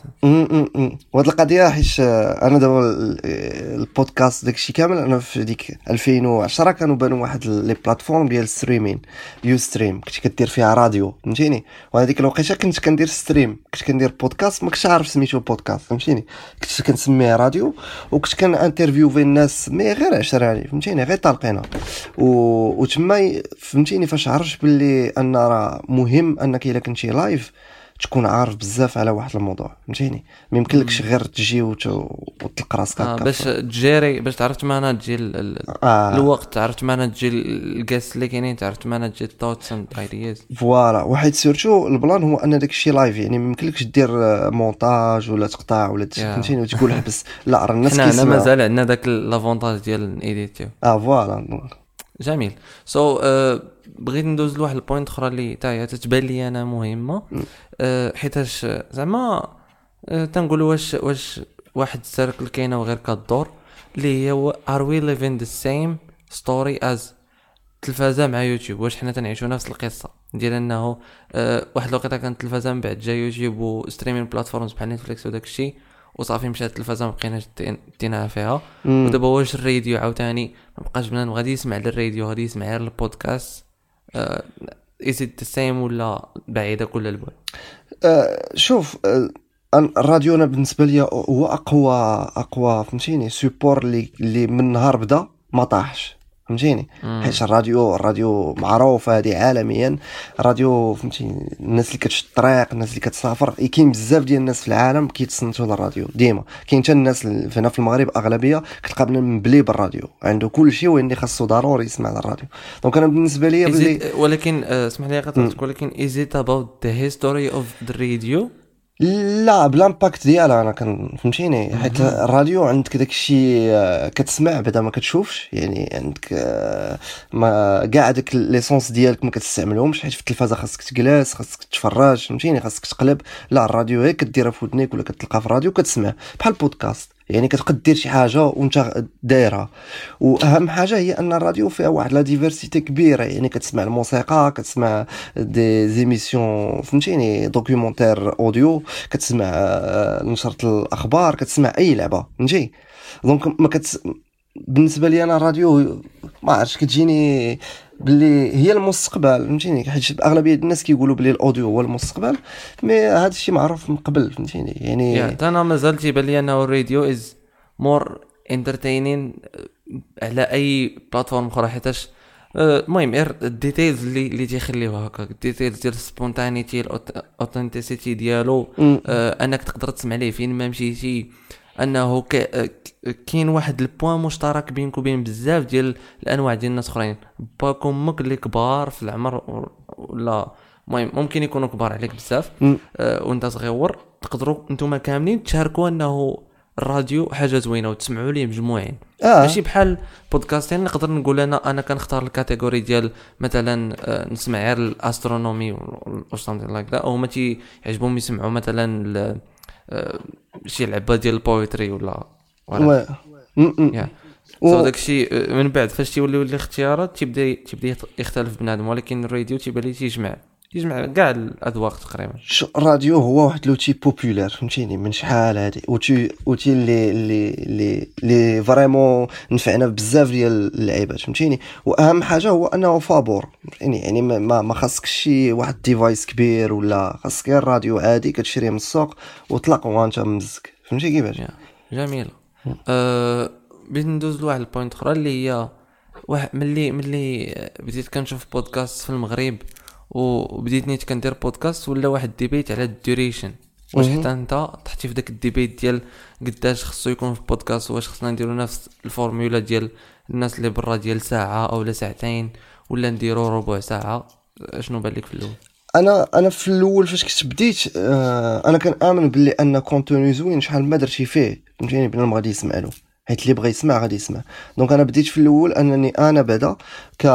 وهاد القضية حيت أنا دابا البودكاست داكشي كامل أنا في ديك 2010 كانوا بانوا واحد لي بلاتفورم ديال ستريمين Ustream كنت كدير فيها راديو فهمتيني؟ وهذيك الوقيتة كنت كندير stream كنت كندير بودكاست ما كنتش عارف سميتو بودكاست فهمتيني؟ كنت كنسميه راديو وكنت كان interview الناس mais غير عشراني فهمتيني؟ غير طالقينا و... وتما فهمتيني فاش عرفت باللي أن راه مهم أنك إلا كنتي live تكون عارف بزاف على واحد الموضوع فهمتيني؟ ما يمكنلكش غير تجي وتلقى راسك آه باش تgérer باش تعرف معنا تجي ال... آه. الوقت تعرف معنا تجي الكاس اللي كاينين تعرف معنا تجي الثوتس اند ايدياز فوالا. واحد سيرتو البلان هو أن داك الشيء لايف يعني ما يمكنلكش دير مونتاج ولا تقطع ولا فهمتيني؟ وتقول حبس لا راه الناس *laughs* كيسمعوا. مازال عندنا داك لافونتاج ديال الايديتيو آه فوالا. جميل. سو so, uh, بغيت ندوز لواحد البوينت أخرى اللي حتى هي تتبان لي أنا مهمة. أه حيتاش زعما أه تنقولوا واش واش واحد ال circle كاينة وغير كدور اللي هي are we living the same story as تلفازة مع يوتيوب؟ واش حنا تنعيشوا نفس القصة؟ ديال إنه أه واحد الوقيتة كانت التلفازه من بعد جا يوتيوب و streaming platforms بحال نتفليكس وداك الشيء وصافي مشات التلفازة ما بقيناش ديناها فيها. ودابا واش الراديو عاوتاني؟ ما بقاش بنادم غادي يسمع للراديو غادي يسمع غير ال podcast. is it same ولا بعيدة كل البعد؟ أه شوف أه الراديو أنا بالنسبة لي هو أقوى أقوى فهمتيني support اللي اللي من نهار بدا ما طاحش. فهمتيني؟ حيت الراديو الراديو معروف هذه عالميا. الراديو فهمتي الناس اللي كتشد الطريق الناس اللي كتسافر كاين بزاف ديال الناس في العالم كيتصنتوا للراديو ديما. كاين حتى الناس هنا في المغرب أغلبية كتلقى بنادم مبلي بالراديو. عنده كل شيء وين خاصو ضروري يسمع الراديو دونك أنا بالنسبة لي بلي ولكن اسمح لي قطعتك ولكن is it about the history of the radio لا بال impact ديالها أنا كان فهمتيني. حيت الراديو عندك داك الشيء آه، كتسمع بعدا ما كتشوفش. يعني عندك آه، ما كاع داك les sens ديالك ما كتستعملهمش. حيت في التلفازه خاصك تجلس خاصك تفرج فهمتيني؟ خاصك تقلب. لا الراديو غير كديرها في ودنيك ولا كتلقى في الراديو كتسمع. بحال البودكاست. يعني كتقد دير شي حاجة وانت دايرها وأهم حاجة هي أن الراديو فيها واحد la diversité كبيرة. يعني كتسمع الموسيقى كتسمع des émissions فهمتيني documentaire audio كتسمع آه، نشره الأخبار كتسمع أي لعبة فهمتي؟ donc ما كت بالنسبة لي أنا الراديو ما عرفتش كتجيني باللي هي المستقبل فهمتيني؟ حيت أغلبية الناس كيقولوا بلي ال audio هو المستقبل mais هذا الشيء معروف من قبل فهمتيني؟ يعني yeah, أنا مازال تيبان لي أنه الراديو is more entertaining على أي platform أخرى حيتاش آه، المهم غير ال details اللي اللي تيخليوه هكا ال details ديال ال spontaneity ال authenticity ديالو آه أنك تقدر تسمع ليه فين ما مشيتي أنه كاين واحد ال point مشترك بينك وبين بزاف ديال الأنواع ديال الناس أخرين. باك أو مك اللي كبار في العمر ولا المهم ممكن يكونوا كبار عليك بزاف. آه وأنت صغير تقدروا أنتم كاملين تشاركوا أنه الراديو حاجة زوينة وتسمعوا ليه مجموعين آه. ماشي بحال podcasting نقدر نقول أنا أنا كنختار ال category ديال مثلا آه نسمع غير ال astronomy و something like that أو ما تيعجبهم يسمعوا مثلا آه، شي لعبة ديال ال poetry ولا و- so داكشي آه، من بعد فاش تيوليو الاختيارات تيبدا تيبدا يختلف بنادم ولكن الراديو تيبان لي تيجمع. تيجمع كاع الأذواق تقريبا. الراديو هو واحد l'outil populaire فهمتيني؟ من شحال هادي؟ اوتي اوتي اللي اللي اللي اللي vraiment نفعنا بزاف ديال اللعيبات فهمتيني؟ واهم حاجة هو أنه فابور فهمتيني؟ يعني ما ما خاصكش شي واحد device كبير ولا خاصك غير راديو عادي كتشريه من السوق وطلق وانت مزك فهمتي كيفاش؟ جميل. أه بغيت ندوز لواحد ال point أخرى اللي هي واحد ملي ملي بديت كنشوف بودكاست في المغرب وبديت نيت كندير بودكاست ولا واحد ال debate على ال duration. واش. حتى أنت طحتي في داك ال debate ديال قداش خصو يكون في بودكاست واش خصنا نديرو نفس الفورمولا ديال الناس اللي برا ديال ساعة أو لا ساعتين ولا نديرو ربع ساعة. شنو بان لك في الأول؟ أنا أنا في الأول فاش كنت بديت آه أنا كنآمن باللي أن contenu زوين شحال ما درتي فيه. فهمتيني؟ بنادم غادي يسمع له حيت اللي بغى يسمع غادي يسمع. Donc أنا بديت في الأول أنني أنا بعدا ك...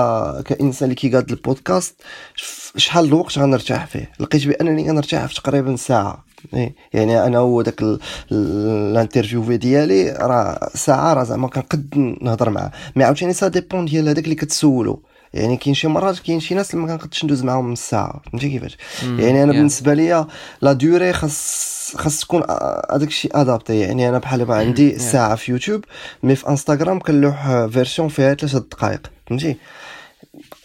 كإنسان اللي كيقاد البودكاست شحال الوقت غنرتاح فيه؟ لقيت بأنني كنرتاح في تقريبا ساعة. إيه، يعني أنا هو داك ال- ال- ال interview ديالي راه ساعة راه زعما كنقد نهضر معاه. mais عاوتاني ça dépend ديال هذاك اللي كتسولو. يعني كاين شي مرات كاين شي ناس اللي ما كنقدش ندوز معاهم من الساعة. فهمتي كيفاش؟ يعني أنا. بالنسبة ليا la durée خاص خاص تكون هذاك الشيء adaptée يعني أنا بحال دابا عندي ساعة في يوتيوب mais في انستغرام كنلوح version فيها ثلاثة دقائق فهمتي؟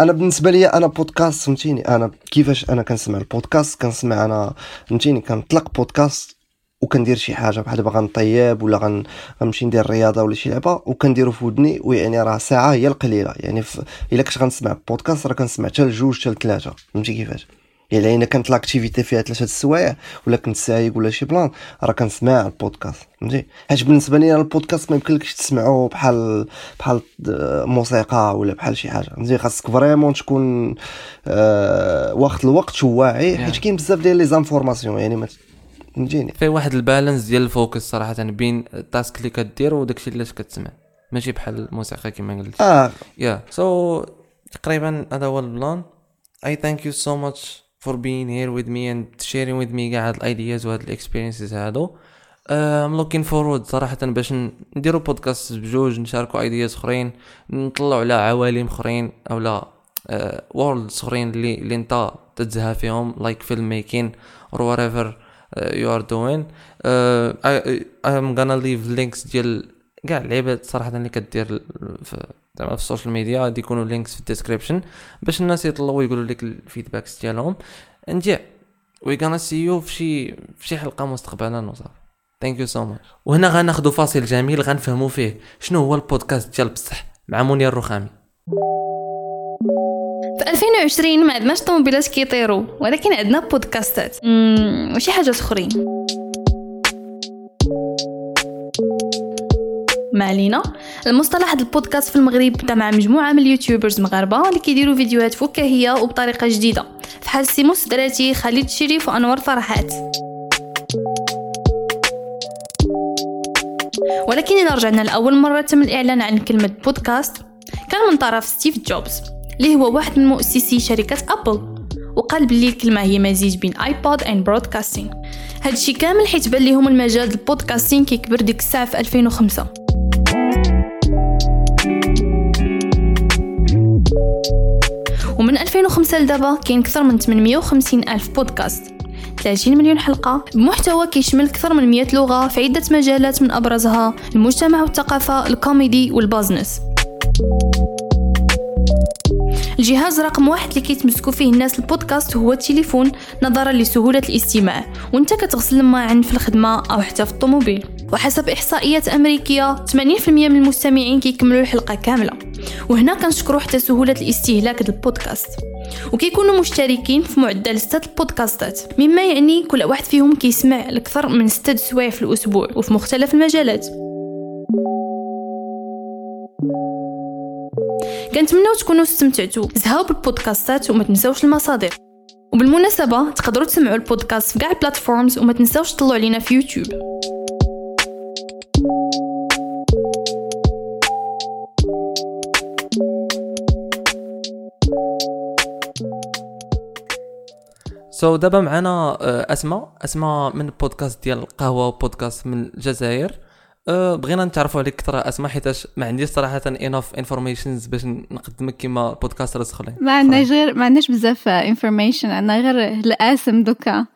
أنا بالنسبة لي أنا بودكاست فهمتيني؟ أنا كيفاش أنا كنسمع البودكاست؟ كنسمع أنا فهمتيني؟ كنطلق بودكاست وكندير شي حاجة بحال دابا غنطيب ولا غن... غنمشي ندير الرياضه ولا شي لعبة وكنديرو في ودني ويعني راه ساعة هي القليلة. يعني. إلا كنت غنسمع بودكاست راه كنسمع حتى لجوج حتى لثلاثه فهمتي كيفاش؟ يعني الا كانت l'activité فيها ثلاثة السوايع ولا كنت سايق ولا شي plan راه كنسمع البودكاست فهمتي حيت بالنسبة لي البودكاست ما يمكنلكش تسمعه بحال بحال موسيقى ولا بحال شي حاجة فهمتي خاصك vraiment تكون آه وقت الوقت واعي حيت كاين بزاف ديال les informations يعني ما فهمتيني فيه واحد ال balance ديال ال focus صراحة بين ال task اللي كدير وداكشي اللي كتسمع ماشي بحال الموسيقى كما قلت آه yeah so تقريبا هذا هو ال plan I thank you so much. For being here with me and sharing with me كاع هاد ال ideas وهاد ال experiences هادو. I'm looking forward صراحة باش نديرو بودكاست بجوج نشاركو ideas أخرين نطلعو على عوالم أخرين أو لا worlds أخرين اللي اللي أنت تتزها فيهم filmmaking or whatever uh, you are doing. uh, I, I'm gonna leave links ديال كاع اللعيبات صراحة اللي كدير زعما في ال social media غادي يكونوا links في ال description باش الناس يطلعوا ويقولوا لك ال feedbacks ديالهم. and we gonna see you في شي في شي حلقة مستقبلا وصافي. thank you so much وهنا غناخذوا فاصل جميل غنفهموا فيه شنو هو البودكاست ديال بصح. مع منير الرخامي. في 2020 ما عندناش طوموبيلات كيطيروا ولكن عندنا بودكاستات. وشي حاجات أخرين. ما المصطلح هذا البودكاست في المغرب بدا مع مجموعة من ال YouTubers مغاربة اللي كيديروا فيديوهات فكاهية وبطريقة جديدة. فحال سيمو سدراتي خالد شريف وأنور فرحات. ولكن إذا رجعنا لأول مرة تم الإعلان عن كلمة بودكاست كان من طرف ستيف جوبز اللي هو واحد من مؤسسي شركة أبل. وقال باللي الكلمة هي مزيج بين iPod and broadcasting هادشي كامل حيت بان ليهم المجال ديال ال podcasting كيكبر ديك الساعة في 2005 ومن 2005 لدابا كاين أكثر من 850 ألف بودكاست. 30 مليون حلقة بمحتوى كيشمل أكثر من 100 لغة في عدة مجالات من أبرزها المجتمع والثقافة الكوميدي وال business الجهاز رقم واحد اللي كيتمسكوا فيه الناس البودكاست هو التليفون نظرا لسهولة الاستماع. وأنت كتغسل الماعن في الخدمة أو حتى في الطوموبيل. وحسب إحصائيات أمريكية 80% من المستمعين كيكملوا الحلقة كاملة. وهنا كنشكروا حتى سهولة الاستهلاك البودكاست. وكيكونوا مشتركين في معدل ستة البودكاستات مما يعني كل واحد فيهم كيسمع لأكثر من ستة سوايع في الأسبوع وفي مختلف المجالات. كنتمناو تكونوا استمتعتوا. زهاو بالبودكاستات وما تنساوش المصادر. وبالمناسبة تقدروا تسمعوا البودكاست في كاع ال platforms وما تنساوش تطلعوا علينا في يوتيوب. so so, دابا معنا آه، أسماء. أسماء من بودكاست ديال القهوة وبودكاست من الجزائر. أه بغينا نتعرفوا عليك أكثر أسماء حيتاش ما عنديش صراحة inf informations باش نقدمك كيما podcasters أخرين. ما عندناش غير ما عندناش بزاف information عندنا غير الأسم دوكا.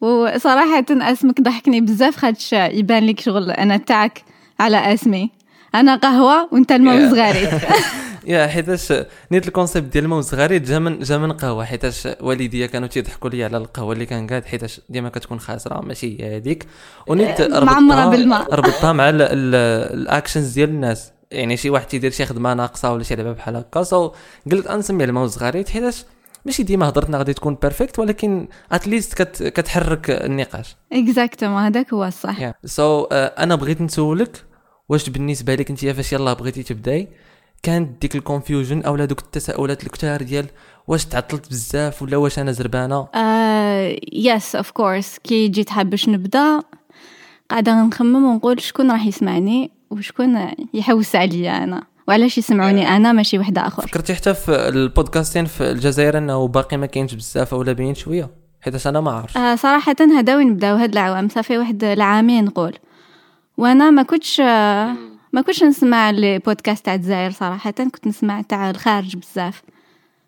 وصراحة أسمك ضحكني بزاف خاطش يبان لك شغل أنا تاعك على أسمي. أنا قهوة وأنت الما والزغاريت *laughs* yeah حيتاش نيت ال concept ديال الما والزغاريت جا من جا من قهوة. حيتاش والديا كانوا تيضحكوا لي على القهوة اللي كنقاد حيتاش ديما كتكون خاسرة ماشي هي هذيك ونيت معمرة بالماء. *laughs* ربطتها مع ال- ال- ال actions ديال الناس. يعني شي واحد تيدير شي خدمة ناقصة ولا شي لعبه بحال هكا so قلت انسمي الما والزغاريت حيتاش ماشي ديما هضرتنا غادي تكون perfect ولكن at least كت كتحرك النقاش. exactement هذاك هو الصح. so so, uh, أنا بغيت نسولك واش بالنسبة لك أنت فاش يلاه بغيتي تبداي؟ كانت ديك ال confusion اولا دوك التساؤلات الكتار ديال واش تعطلت بزاف ولا واش أنا زربانة؟ yes of course كي جيت حاب باش نبدأ قاعدة نخمم ونقول شكون راح يسمعني وشكون يحوس عليا أنا؟ وعلاش يسمعوني أنا ماشي وحدة آخر؟ فكرتي حتى في البودكاستين في الجزائر إنه باقي ما كاينش بزاف ولا باين شوية حيت أنا ما عارف آه صراحة هدا وين بداو هاد العوام صافي واحد العامين نقول. وأنا ما كنتش آه ما كنتش نسمع لي بودكاست تاع الجزائر صراحة كنت نسمع تاع الخارج بزاف.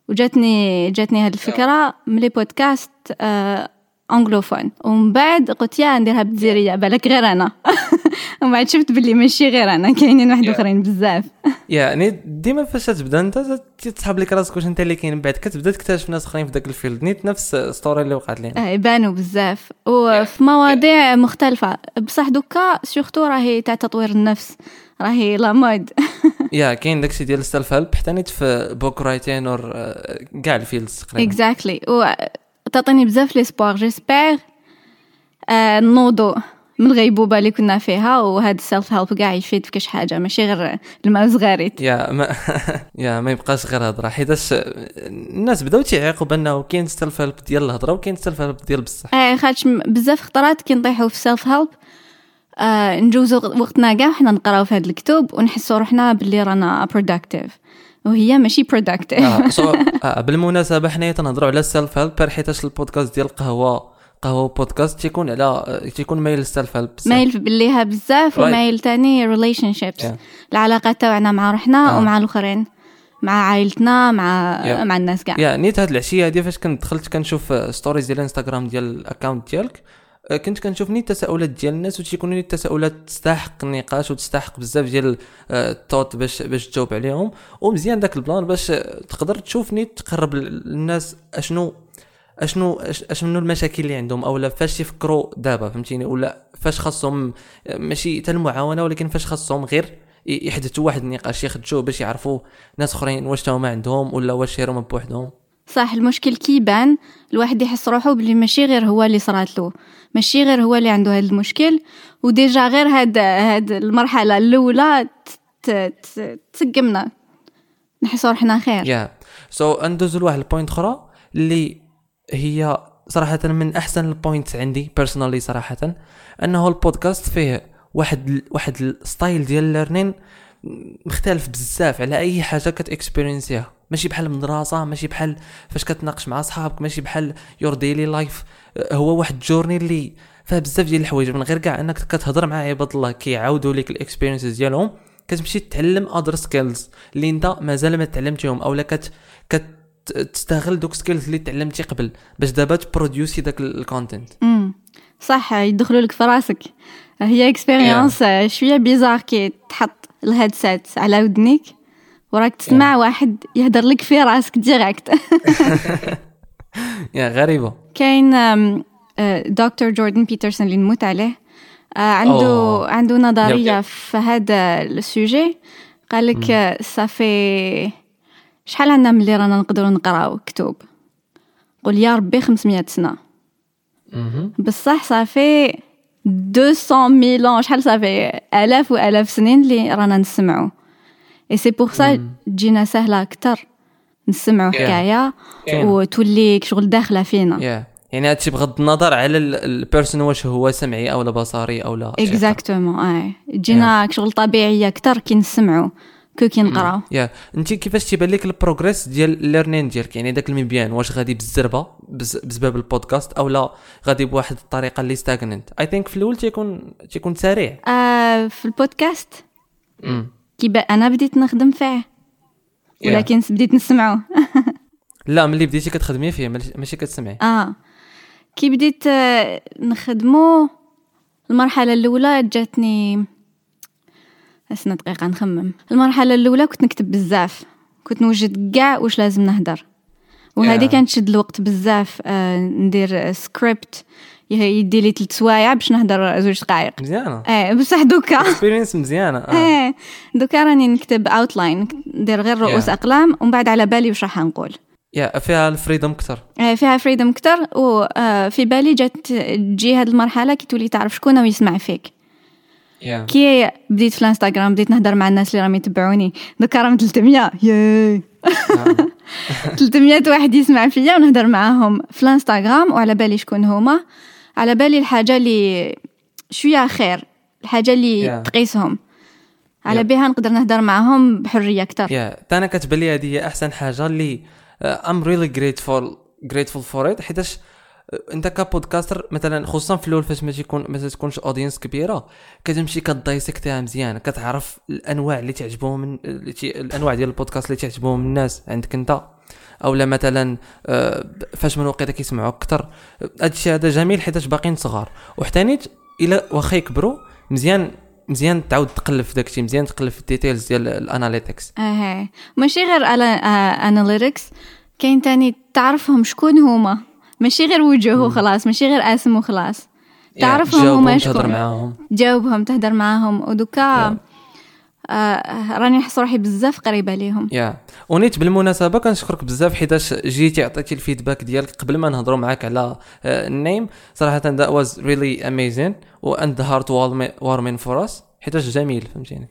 وجاتني جاتني هاد الفكرة من لي بودكاست آه انجلوفون ومن بعد قلت يا نديرها بالجزائرية بالك غير أنا. *laughs* ومن بعد شفت باللي ماشي غير أنا كاينين واحد آخرين بزاف. *laughs* يعني ديما فاش تبدا انت تسحب لك راسك واش انت اللي كاين من بعد. كتبدا تكتشف ناس آخرين في ذاك ال field. نيت نفس story اللي وقعت لنا آه، يبانوا بزاف. وفي مواضيع مختلفة. بصح دوكا surtout راهي تاع تطوير النفس. راهي la mode *laughs* yeah كاين داكشي ديال ال self help حتى نيت في book writing or كاع ال fields تقريبا. exactly وتعطيني بزاف l'espoir j'espère آه نوضو من الغيبوبة اللي كنا فيها وهذا ال self help كاع يفيد في كاش حاجة ماشي غير الما والزغاريت. yeah ما *laughs* yeah ما يبقاش غير هضرة حيتاش الناس بداو تيعيقوا بأنه كاين self help ديال الهضرة وكاين self help ديال بصح. آه خاطش بزاف خطرات كي نطيحو في self help آه نجوزو وقتنا كاع وحنا نقراو في هذا الكتب ونحسو روحنا باللي رانا productive وهي ماشي productive آه so *laughs* آه بالمناسبة حنايا تنهضروا على ال self help حيتاش البودكاست ديال القهوه قهوة بودكاست تيكون على تيكون مايل لل self-help. مايل بالليها بزاف. ومايل تاني relationships Yeah. العلاقات تاعنا مع روحنا آه. ومع الآخرين مع عائلتنا مع Yeah. مع الناس كاع يا نيت هاد العشية هادي فاش كنت دخلت كنشوف stories ديال الانستغرام ديال ال account ديالك كنت كنشوف نيت التساؤلات ديال الناس وتيكونوا نيت التساؤلات تستحق النقاش وتستحق بزاف ديال آه، التوت باش باش تجاوب عليهم. ومزيان داك ال plan باش آه، تقدر تشوف نيت تقرب للناس أشنو أشنو أشنو المشاكل اللي عندهم اولا فاش يفكروا دابا فهمتيني؟ ولا فاش خاصهم آه، ماشي حتى المعاونة ولكن فاش خاصهم غير يحدثوا واحد النقاش يخدشوا باش يعرفوا ناس أخرين واش هما عندهم ولا واش هما بوحدهم. صح المشكل كيبان الواحد يحس روحه بلي ماشي غير هو اللي صرات له. ماشي غير هو اللي عنده هذا المشكل وديجا غير هاد هاد المرحلة الأولى تسقمنا. نحس روحنا خير. Yeah so ندوزو لواحد ال point أخرى اللي هي صراحة من أحسن ال point عندي personally صراحة أنه البودكاست فيه واحد واحد ال style ديال ال learning مختلف بزاف على أي حاجة كتاكسبيرينسيها ماشي بحال المدرسة ماشي بحال فاش كتناقش مع صحابك ماشي بحال your daily life هو واحد journey اللي فيها بزاف ديال الحوايج. من غير كاع أنك كتهضر مع عباد الله كيعاودوا لك ال experiences ديالهم كتمشي تتعلم other skills اللي أنت مازال ما تعلمتيهم اولا كت كت تستغل دوك skills اللي تعلمتي قبل باش دابا تبروديوسي داك ال content امم صح يدخلوا لك في راسك. هي expérience شوية bizarre كي تحط ال headset على ودنيك وراك تسمع واحد يهدر لك في راسك direct *laughs* Yeah غريبة. كاين آه، دكتور جوردن بيترسون اللي نموت عليه. آه، عنده أوه. عنده نظرية. في هذا ال sujet. قال لك صافي شحال عندنا ملي رانا نقدروا نقراو كتب؟ قول يا ربي 500 سنة. بصح صافي 200 مليون شحال صافي آلاف وآلاف سنين اللي رانا نسمعوا et c'est pour ça تجينا سهلة أكثر نسمعوا حكاية وتولي شغل داخلة فينا. Yeah يعني هادشي بغض النظر على ال person واش هو سمعي أو لا بصري أو لا exactement et تجينا شغل طبيعية أكثر كي نسمعوا que كي نقراو Yeah انت كيفاش تيبان لك ال progress ديال ال learning ديالك؟ يعني داك المبيان واش غادي بالزربه بسبب البودكاست أو لا غادي بواحد الطريقة اللي stagnant I think في الأول تيكون تيكون سريع. آه في البودكاست. كي. أنا بديت نخدم فيه. Yeah. ولكن بديت نسمعه *laughs* لا ملي بديتي كتخدمي فيه ماشي- كتسمعي. آه. كي بديت آه، نخدمو المرحلة الأولى جاتني أسنا دقيقة نخمم. المرحلة الأولى كنت نكتب بزاف. كنت نوجد كاع واش لازم نهدر. وهذه Yeah. كانت تشد الوقت بزاف. آه ندير سكريبت يدي لي ثلاث سوايع باش نهدر زوج دقائق. مزيانة. آه بصح دوكا. experience مزيانة. آه. إيه دوكا راني نكتب outline ندير غير رؤوس Yeah. أقلام ومن بعد على بالي واش راح نقول. Yeah فيها ال freedom أكثر. آه، فيها freedom كتر وفي بالي جات تجي هاد المرحلة كي تولي تعرف شكون هو يسمع فيك. Yeah كي بديت في الانستغرام بديت نهضر مع الناس اللي راهم يتبعوني. دوكا راهم 300 yay. *laughs* 300 واحد يسمع فيا ونهضر معاهم في الانستغرام وعلى بالي شكون هما. على بالي الحاجة اللي شوية خير الحاجة اللي Yeah. تقيسهم. على Yeah. بها نقدر نهضر معاهم بحرية أكثر Yeah تا أنا كتبان لي هذه هي أحسن حاجة اللي I'm really grateful grateful for it حيتاش انت ك podcaster مثلا خصوصا في الأول فاش ما تيكون ما تكونش audience كبيرة كتمشي كدايسكتيها مزيان كتعرف الأنواع اللي تعجبهم من الأنواع ديال البودكاست اللي تعجبهم الناس عندك انت. أو لا مثلا آه، فاش من وقيته كيسمعوا أكثر هذا الشيء هذا جميل حيتاش باقيين صغار. وحتى إلا واخا يكبروا مزيان مزيان تعاود تقلب في داكشي مزيان تقلب في ال details ديال ال analytics آه ماشي غير analytics كاين تاني تعرفهم شكون هما. ماشي غير وجه وخلاص ماشي غير اسم وخلاص تعرفهم هما تهضر شكون معاهم. تجاوبهم تهدر معاهم. ودوكا آه راني نحس روحي بزاف قريبة ليهم. Yeah ونيت بالمناسبة كنشكرك بزاف حيتاش جيتي عطيتي ال feedback ديالك قبل ما نهضروا معاك على آه، ال name. صراحة that was really amazing and heartwarming for us حيتاش جميل فهمتيني؟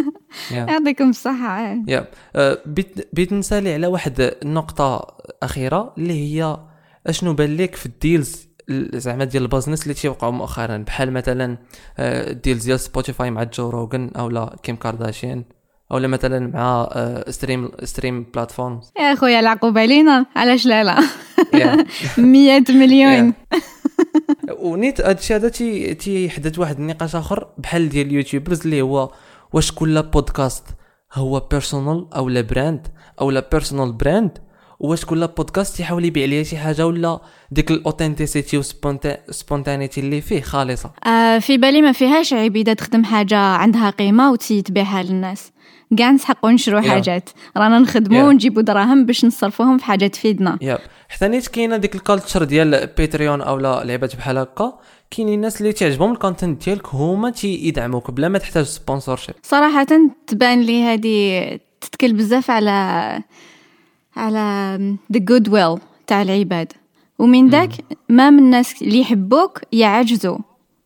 *laughs* يعطيكم الصحة. Yeah آه، بيت بيت نسالي على واحد النقطه أخيرة اللي هي أشنو بان لك في ال deals ال- زعما ديال ال business اللي تيوقعوا مؤخرا؟ بحال مثلا آه، ال deals ديال سبوتيفاي مع جو روغن أو لا كيم كارداشيان أو لا مثلا مع stream stream platform يا خويا العقوبة علينا. علاش لا لا؟ *laughs* Yeah 100 مليون. ونيت هادشي هذا تي تيحدث واحد النقاش آخر بحال ديال ال YouTubers اللي هو واش كل بودكاست هو personal أو لا brand أو لا personal brand واش كل بودكاست يحاول يبيع ليا شي حاجة ولا ديك ال authenticity و spontaneity اللي فيه خالصة؟ آه في بالي ما فيهاش عيب إذا تخدم حاجة عندها قيمة وتسي تبيعها للناس. كاع نسحقوا نشرو Yeah. حاجات. رانا نخدموا Yeah. ونجيبوا دراهم باش نصرفوهم في حاجة تفيدنا. Yeah. حتى نيت كاينة ديك ال culture ديال Patreon أو لا لعبات بحال هكا كاينين الناس اللي تعجبهم ال content ديالك هما تيدعموك بلا ما تحتاج sponsorship صراحة تبان لي هذه تتكل بزاف على على the good will تاع العباد. ومن داك ما من الناس اللي يحبوك يعجزوا.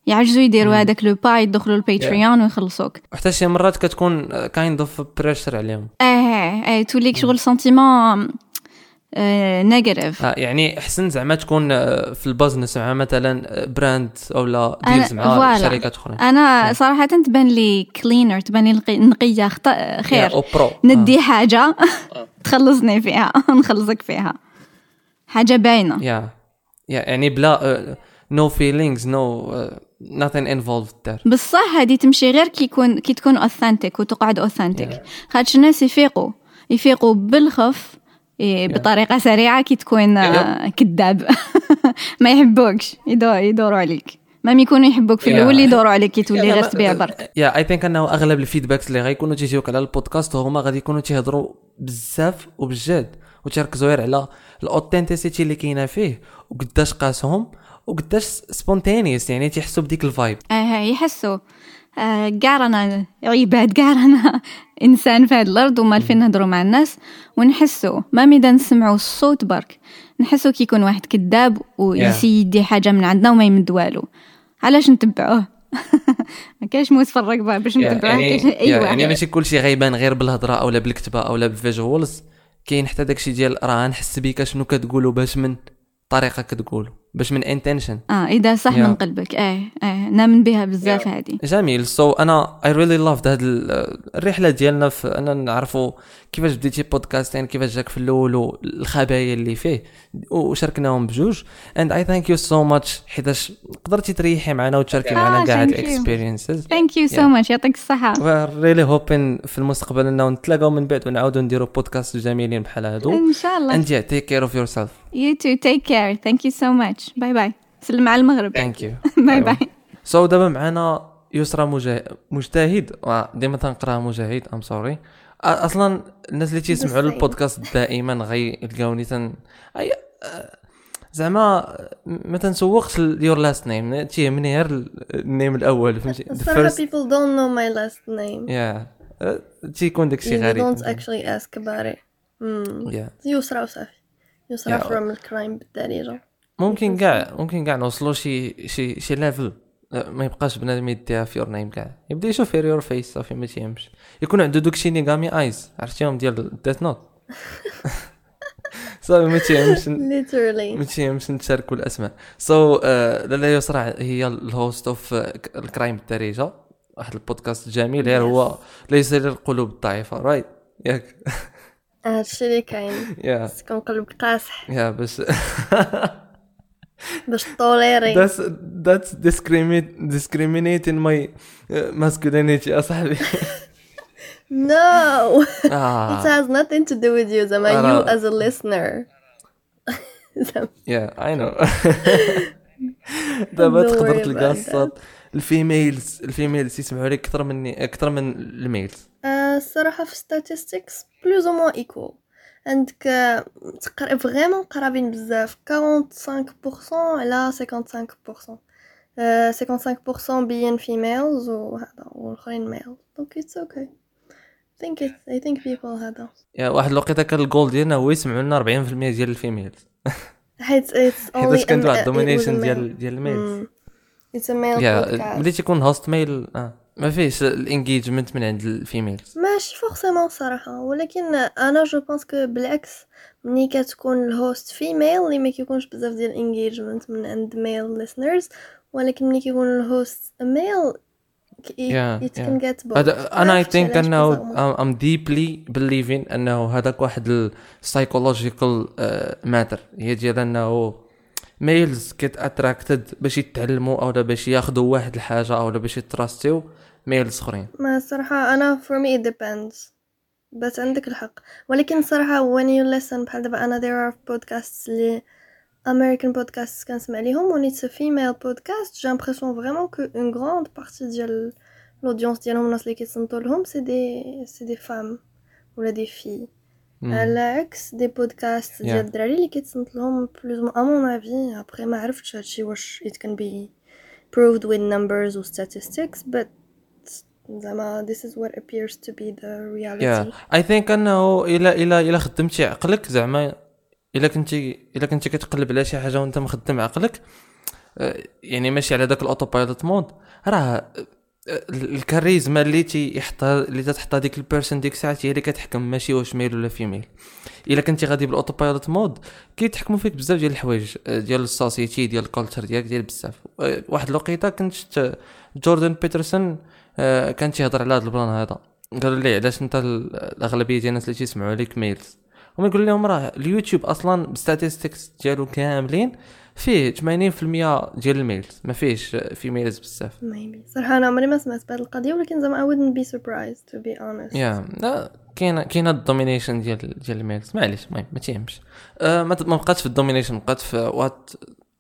يعجزوا يديروا هذاك le pas يدخلوا الباتريون ويخلصوك. وحتى شي مرات كتكون kind of pressure عليهم. آه آه توليك شغل sentiment négatif آه يعني احسن زعما تكون آه، في ال business مع مثلا آه، brand أو لا deals مع. شركات أخرى. أنا صراحة تبان لي cleaner تبان لي نقي- نقية خط- خير. ندي حاجة *laughs* تخلصني فيها *laughs* نخلصك فيها. حاجة باينة. yeah yeah يعني بلا no feelings no nothing involved there. بصح هذه تمشي غير كي يكون كي تكون authentic وتقعد authentic خاطش الناس يفيقوا. يفيقوا بالخف إيه، بطريقة سريعة كي تكون آه، كذاب. *laughs* ما يحبوكش يدور يدوروا عليك. ما يكونوا يحبوك في. الأول يدوروا *laughs* عليك كي تولي غير تبيع برك. yeah I think أنه أغلب ال feedbacks اللي غيكونوا تيجيوك على البودكاست هما غادي يكونوا تيهضروا بزاف وبجد وتركزوا غير على ال authenticity اللي كاينة فيه وقداش قاسهم وقداش spontaneous يعني تيحسوا بديك ال vibe آه يحسوا. رانا عباد كاع رانا *laughs* إنسان في هذه الأرض ومالفين نهضروا مع الناس ونحسوا même إذا نسمعوا الصوت برك نحسوا كي يكون واحد كذاب ويسي يدي حاجة من عندنا وما يمد والو. علاش نتبعوه؟ *laughs* ما كاينش موس في الركبه باش نتبعوه يعني أي يا- واحد. يعني ماشي كلشي غيبان غير بالهضرة أو لا بالكتابه أو لا بال visuals كاين حتى داكشي ديال راه نحس بيك شنو كتقولوا باش من طريقة كتقولوا باش من intention آه إذا صح Yeah. من قلبك آه آه نامن بها بزاف هذه جميل so so, أنا I really love هاد ال- الرحلة ديالنا في اننا نعرفوا كيفاش بديتي podcasting كيفاش جاك في الأول والخبايا اللي فيه وشاركناهم بجوج and I thank you so much حيتاش قدرتي تريحي معنا وتشاركي آه, معنا كاع هاد thank you. ال experiences thank you so Yeah. much يعطيك الصحة really hoping في المستقبل إنه نتلاقاو من بعد ونعاودوا نديروا بودكاست جميلين بحال هادو إن شاء الله and yeah take care of yourself You too. Take care. Thank you so much. bye bye. سلم على المغرب. thank you *laughs* bye bye. so دابا معنا يسرى مجاهد مجتهد ديما تنقراها مجاهد I'm sorry أصلا الناس اللي تيسمعوا. البودكاست دائما غيلقاوني تن. آه، زعما ما تنسوقش your last name تيهمني غير ال name الأول فهمتي people don't know my last name yeah آه، تيكون داكشي غريب don't actually ask about it hmm. yeah. يسرى وصافي يسرى from الكرايم بالدارجة ممكن كاع ممكن كاع نوصلوا شي شي شي level ما يبقاش بنادم يديها في your name كاع. يبدا يشوف في your face صافي ما تيهمش. يكون عنده دوك shinigami eyes عرفتيهم ديال Death Note *laughs* *laughs* صافي ما تيهمش. ما literally تيهمش نتشاركوا الأسماء. so uh, لالا يسرى هي ال host of الكرايم بالدارجه واحد البودكاست جميل. غير هو ليس للقلوب الضعيفة. right ياك. هادشي اللي كاين. *laughs* yeah بس كان قلبك قاصح. yeah باش باش tolérer discriminate discriminating my uh, masculinity اصاحبي no it آه has nothing to do with you زعما you as a listener زعما yeah I know دابا تقدر تلقى الصوت ال females ال females يسمعوا لك أكثر مني أكثر من ال males آه، الصراحة في statistics plus ou moins equal عندك آه، تقر... vraiment قرابين بزاف 45% على 55% آه، 55% being females وهذا males. Donc it's okay. I think it I think people هذا yeah واحد الوقيته كان الجول ديالنا هو يسمعوا لنا 40% ديال ال females حيت it's *laughs* only حيتاش كانت واحد ال domination. ديال ديال ال males. It's a male yeah podcast. ملي تيكون host male آه. ما فيهش ال engagement من عند ال females ماشي forcément صراحة ولكن أنا je pense que بالعكس ملي كتكون ال host female اللي ما كيكونش بزاف ديال ال engagement من عند male listeners ولكن ملي كيكون ال host male Yeah, it yeah. can get both هذا أنا I think أنه؟ I'm deeply believing أنه هذاك واحد ال psychological matter هي ديال أنه males get attracted باش يتعلموا أو باش ياخذوا واحد الحاجة أو باش ي trust يو males اخرين ما الصراحة أنا for me it depends بس عندك الحق ولكن صراحة when you listen بحال دابا أنا there are podcasts اللي American podcasts كنسمع ليهم when it's a female podcast j'ai l'impression vraiment que une grande partie ديال l'audience ديالهم الناس اللي كيتصنتو لهم c'est des c'est des femmes ولا des filles على عكس des podcasts. ديال الدراري اللي كيتصنت لهم plus à mon avis après ما عرفتش هادشي واش it can be proved with numbers و statistics but زعما this is what appears to be the reality. yeah I think أنه الا الا الا خدمتي عقلك زعما الا كنتي الا كنتي كتقلب على شي حاجة وأنت مخدم عقلك آه، يعني ماشي على داك ال auto pilot mode. راه آه، الكاريزما اللي تيحطها اللي تتحط هذيك ال person ديك الساعة هي اللي كتحكم ماشي واش male ولا female إلا كنتي غادي بال auto pilot mode كيتحكموا فيك بزاف ديال الحوايج آه، ديال ال society ديال ال culture ديالك ديال بزاف. واحد الوقيتة كنت شفت جوردن بيترسون آه، كان تيهضر على هذا ال plan هذا. قالوا لي علاش انت ال- الأغلبية ديال الناس اللي تيسمعوا ليك males هما يقول لهم راه اليوتيوب أصلا بال statistics ديالو كاملين فيه 80% ديال males ما فيهش في males بزاف. صراحة أنا عمري ما سمعت بهاد القضية ولكن زعما I wouldn't be surprised to be honest. Yeah لا كاينة كاينة ال domination ديال ديال males معليش المهم ما تيهمش. آه ما بقاتش في ال domination بقات في what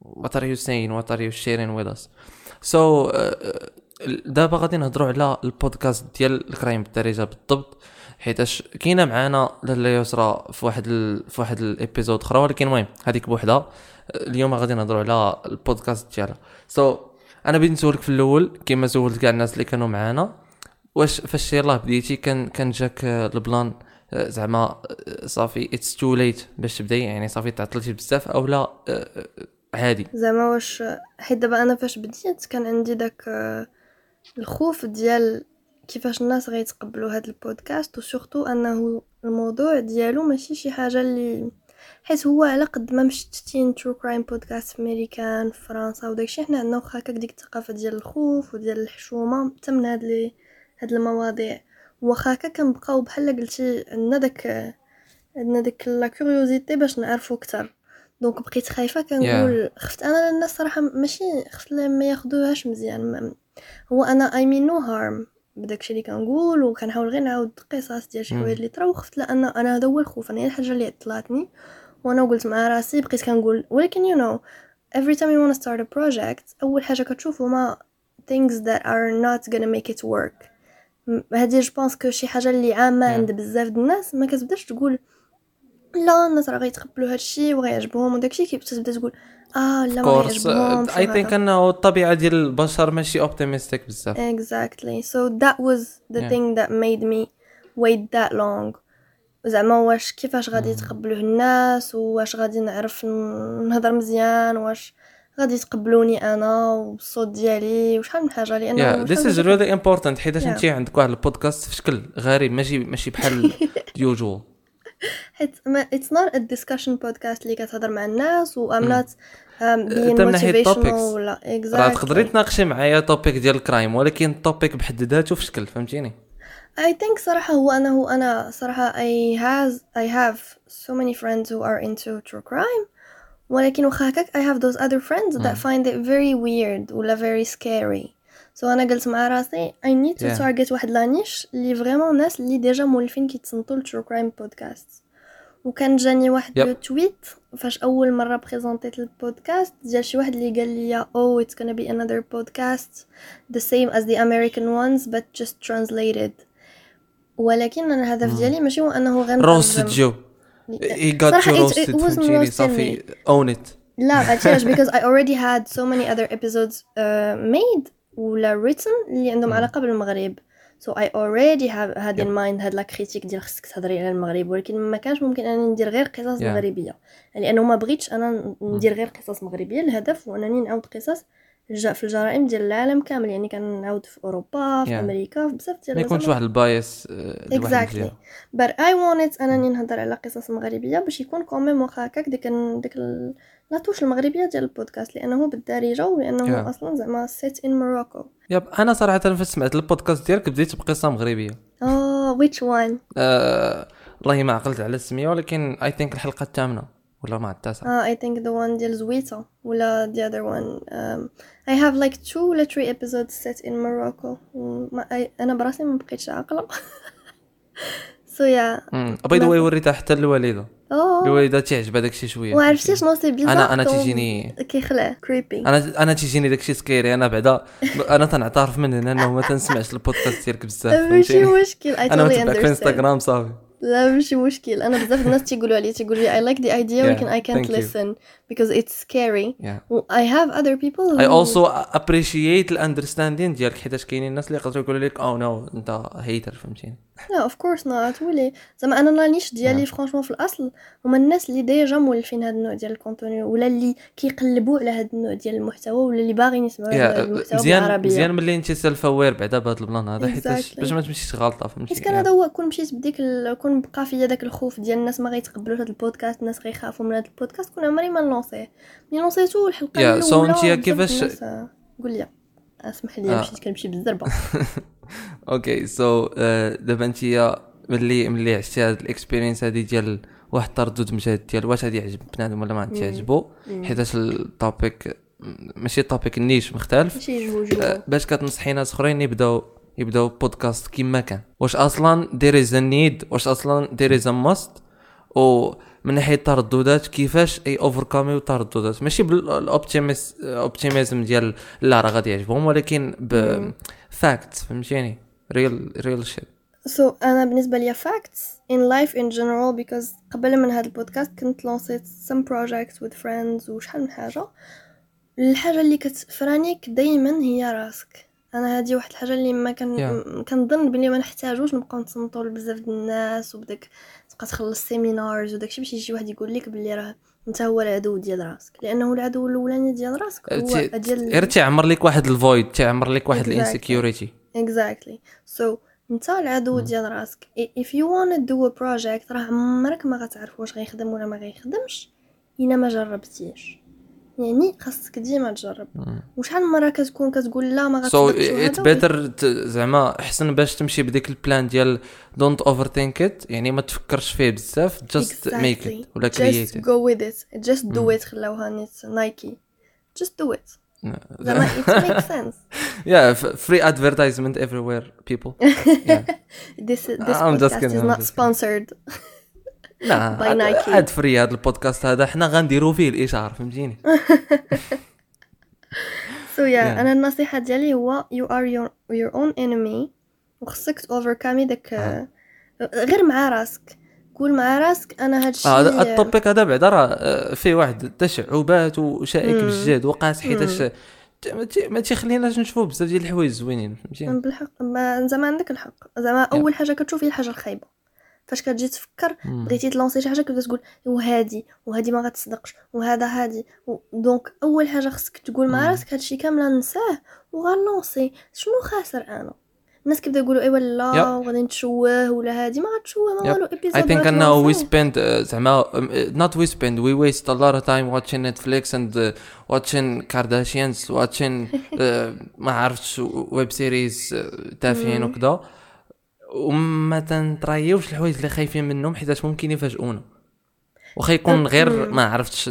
what are you saying what are you sharing with us so دابا غادي نهضروا على البودكاست ديال ال crime بالدارجه بالضبط حيتاش كاينة معانا لاله يسرى في واحد ال... في واحد ال episode أخرى ولكن المهم هذيك بوحدها. اليوم غادي نهضروا على البودكاست ديالها. so so, أنا بغيت نسولك في الأول كما سولت كاع الناس اللي كانوا معانا واش فاش يلاه بديتي؟ كان كان جاك البلان زعما صافي it's too late باش تبدأي يعني صافي تعطلتي بزاف أو لا؟ عادي. زعما واش حيت دابا أنا فاش بديت كان عندي داك الخوف ديال كيفاش الناس غيتقبلوا هاد البودكاست و surtout أنه الموضوع ديالو ماشي شي حاجة اللي حيت هو على قد ما مشتتين true crime podcast في امريكان في فرنسا وداكشي حنا عندنا واخا هكاك ديك الثقافة ديال الخوف وديال الحشومة حتى من هاد لي هاد المواضيع. واخا هكا كنبقاو بحال قلتي عندنا داك عندنا ديك la curiosité باش نعرفو أكثر. donc بقيت خايفة كنقول خفت أنا الناس صراحة ماشي خفت ما ياخذوهاش مزيان. هو أنا I mean no harm بداكشي اللي كنقول وكنحاول غير نعاود قصص ديال شي. حوايج اللي طراو خفت لأن أنا هذا هو الخوف أنا هي الحاجة اللي عطلاتني وأنا قلت مع راسي بقيت كنقول ولكن you know every time you want to start a project أول حاجة كتشوف هما things that are not gonna make it work هادي je pense que شي حاجة اللي عامة. عند بزاف د الناس ما كتبداش تقول لا الناس راه غيتقبلوا هادشي وغيعجبهم وداكشي كتبدا تقول آه of course I think. إنه الطبيعة ديال البشر ماشي optimistic بزاف exactly. So that was the Yeah. thing that made me wait that long. زعما واش كيفاش غادي يتقبلوه الناس واش غادي نعرف نهضر مزيان واش غادي يتقبلوني أنا والصوت ديالي وشحال من حاجة. لأنه yeah this is really important حيت Yeah. انت عندك واحد البودكاست في شكل غريب ماشي ماشي بحال *laughs* usual حيت ما it's not a discussion podcast اللي كتهضر مع الناس و um, من ناحية motivational topics. ولا راه exactly تقدري تناقشي معايا topic ديال ال crime ولكن ال topic بحد ذاته في شكل فهمتيني I think صراحة هو أنا هو أنا صراحة I has I have so many friends who are into true crime ولكن واخا هكاك I have those other friends that find it very weird ولا very scary so أنا قلت مع راسي I need to target واحد la niche اللي vraiment ناس اللي déjà مولفين كيتصنتو ل true crime podcast وكان جاني واحد yep. tweet فاش أول مرة présentيت البودكاست ديال شي واحد اللي قال لي oh it's gonna be another podcast the same as the American ones but just translated ولكن أنا الهدف ديالي ماشي هو أنه غير roast جو هي غات to roast فهمتيني صافي اون ات لا عرفتي علاش because I already had so many other episodes made ولا written اللي عندهم علاقة بالمغرب. So I already have had in mind هاد la critique ديال خصك تهضري على المغرب ولكن ما كانش ممكن انني ندير غير قصص Yeah. مغربية. لأنه ما بغيتش أنا ندير غير قصص مغربية. الهدف هو أنني نعاود قصص الج- في الجرائم ديال العالم كامل يعني كنعاود في أوروبا في Yeah. أمريكا في بزاف ديال ما يكونش. واحد ال bias exactly. But I wanted أنني نهضر على قصص مغربية باش يكون quand même واخا هكاك ديك ال- ديك ال- la touche المغربية ديال البودكاست لأنه بالدارجة ولأنه Yeah. أصلا زعما set in Morocco. Yep أنا صراحة فاش سمعت البودكاست ديالك بديت بقصة مغربية. Oh which one? آه والله ما عقلت على السميه ولكن I think الحلقة الثامنة. ولا مع التاسعة؟ Uh, I think the one ديال زويته ولا the other one um, I have like two or three episodes set in Morocco. وما I, أنا براسي ما بقيتش عاقله *laughs* so yeah. by the way وريتها حتى للوالده oh. الوالدة تعجبها داكشي شوية. وعرفتي شنو c'est bizarre أنا أنا كون- تيجيني كيخلع creepy. أنا أنا تيجيني داكشي scary أنا بعدا أنا تنعترف من هنا انه ما تنسمعش البودكاست ديالك بزاف ماشي مشكل. I أنا ما totally تبعك في انستغرام صافي. لا ماشي مشكل. أنا بزاف الناس تيقولوا لي تيقولوا لي I like the idea Yeah, ولكن I can't thank you. listen because it's scary. Yeah. و I have other people who I also appreciate ال understanding ديالك حيتاش كاينين الناس اللي يقدروا يقولوا لك oh no أنت hater فهمتيني؟ لا of course not. ولي زعما أنا la niche ديالي franchement في الأصل هما الناس اللي déjà مولفين هذا النوع ديال ال contenu ولا اللي كيقلبوا على هذا النوع ديال المحتوى ولا اللي باغيين يسمعوا هذا yeah المحتوى مزيان مزيان ملي انت self-aware بعدا بهذا البلان هذا Exactly. باش ما تمشيش غلطة حيت فهمتي كان هذا هو كون مشيت بديك ال... كون بقى فيا داك الخوف ديال الناس ما غيتقبلوش هذا البودكاست الناس غيخافوا من هذا البودكاست كون عمري ما نlanceيه. ملي lanceيتو الحلقة Yeah, الأولى انتيا بزاف كيفاش- الناس، آه، قول لي. اسمح لي آه. مشيت كنمشي بالزربه *laughs* okay so دابا أنت ملي ملي عشتي هاد ال experience هادي ديال واحد التردد مجهد ديال واش غادي يعجب بنادم ولا ما غادي يعجبو حيتاش ال topic ماشي ال topic ال niche مختلف. ماشي آه، باش كتنصحي ناس أخرين يبداو يبداو بودكاست كيما كان. واش أصلا there is a need واش أصلا there is a must ومن ناحية الترددات كيفاش you overcameيو الترددات ماشي بال optimis- optimism ديال لا راه غادي يعجبهم ولكن ب facts فهمتيني؟ real real shit so so, أنا بالنسبة ليا facts in life in general because قبل من هذا البودكاست كنت لونسيت some projects with friends وشحال من حاجة. الحاجة اللي كتفرانيك دائما هي راسك. أنا هذه واحد الحاجة اللي ما كان Yeah. كنظن بلي ما نحتاجوش نبقاو نتصنتوا لبزاف د الناس وبداك تبقى تخلص seminars وداكشي باش يجي واحد يقول لك بلي راه أنت هو العدو ديال راسك لأنه العدو الأولاني ديال راسك هو ديال غير تعمر لك واحد ال void تعمر لك واحد. ال insecurity exactly so أنت العدو. ديال راسك if you wanna do a project راه عمرك ما غتعرف واش غيخدم ولا ما غيخدمش إلا ما جربتيش يعني خاصك ديما تجرب. وشحال من مرة كتكون كتقول لا ما so غتصدقش it better زعما احسن باش تمشي بديك ال plan ديال don't overthink it يعني ما تفكرش فيه بزاف just make. it ولا create go with it. Just do مم. it. خلاوها نيت Nike just do it. *laughs* زعما it makes sense. yeah free advertisement everywhere people. *laughs* This this just podcast is not sponsored. *laughs* لا *laughs* By Nike. ad free هذا البودكاست هذا حنا غنديروا فيه الاشاره فهمتيني *laughs* yeah, Yeah. أنا النصيحة ديالي هو you are your, your own enemy وخصك overcome داك آه. غير مع راسك قول مع راسك أنا هادشي آه، هذا ال topic هذا بعدا راه آه، فيه واحد التشعبات وشائك. بجد وقعت حيتاش ما تي- ما تيخليناش نشوفوا بزاف ديال الحوايج زوينين فهمتيني بالحق ما زعما عندك الحق زعما أول حاجة كتشوف هي الحاجة الخايبة فاش كتجي تفكر. بغيتي تلونسي شي حاجة كتبدا تقول وهادي وهادي ما غتصدقش وهذا هادي donc أول حاجة خصك تقول مع. راسك هادشي كامل ننساه وغنلونسي شنو خاسر أنا الناس كيبدا يقولوا إيوا لا Yep. وغادي نتشوه ولا هادي ما غتشوه ما. والو I episode think انه we spend uh, زعما not we spend we waste a lot of time watching Netflix and uh, watching Kardashians watching uh, *laughs* ما عرفتش web series تافهين مم. وكذا وما تنطريوش الحوايج اللي خايفين منهم حيت ممكن يفاجئونا. واخا يكون غير. ما عرفتش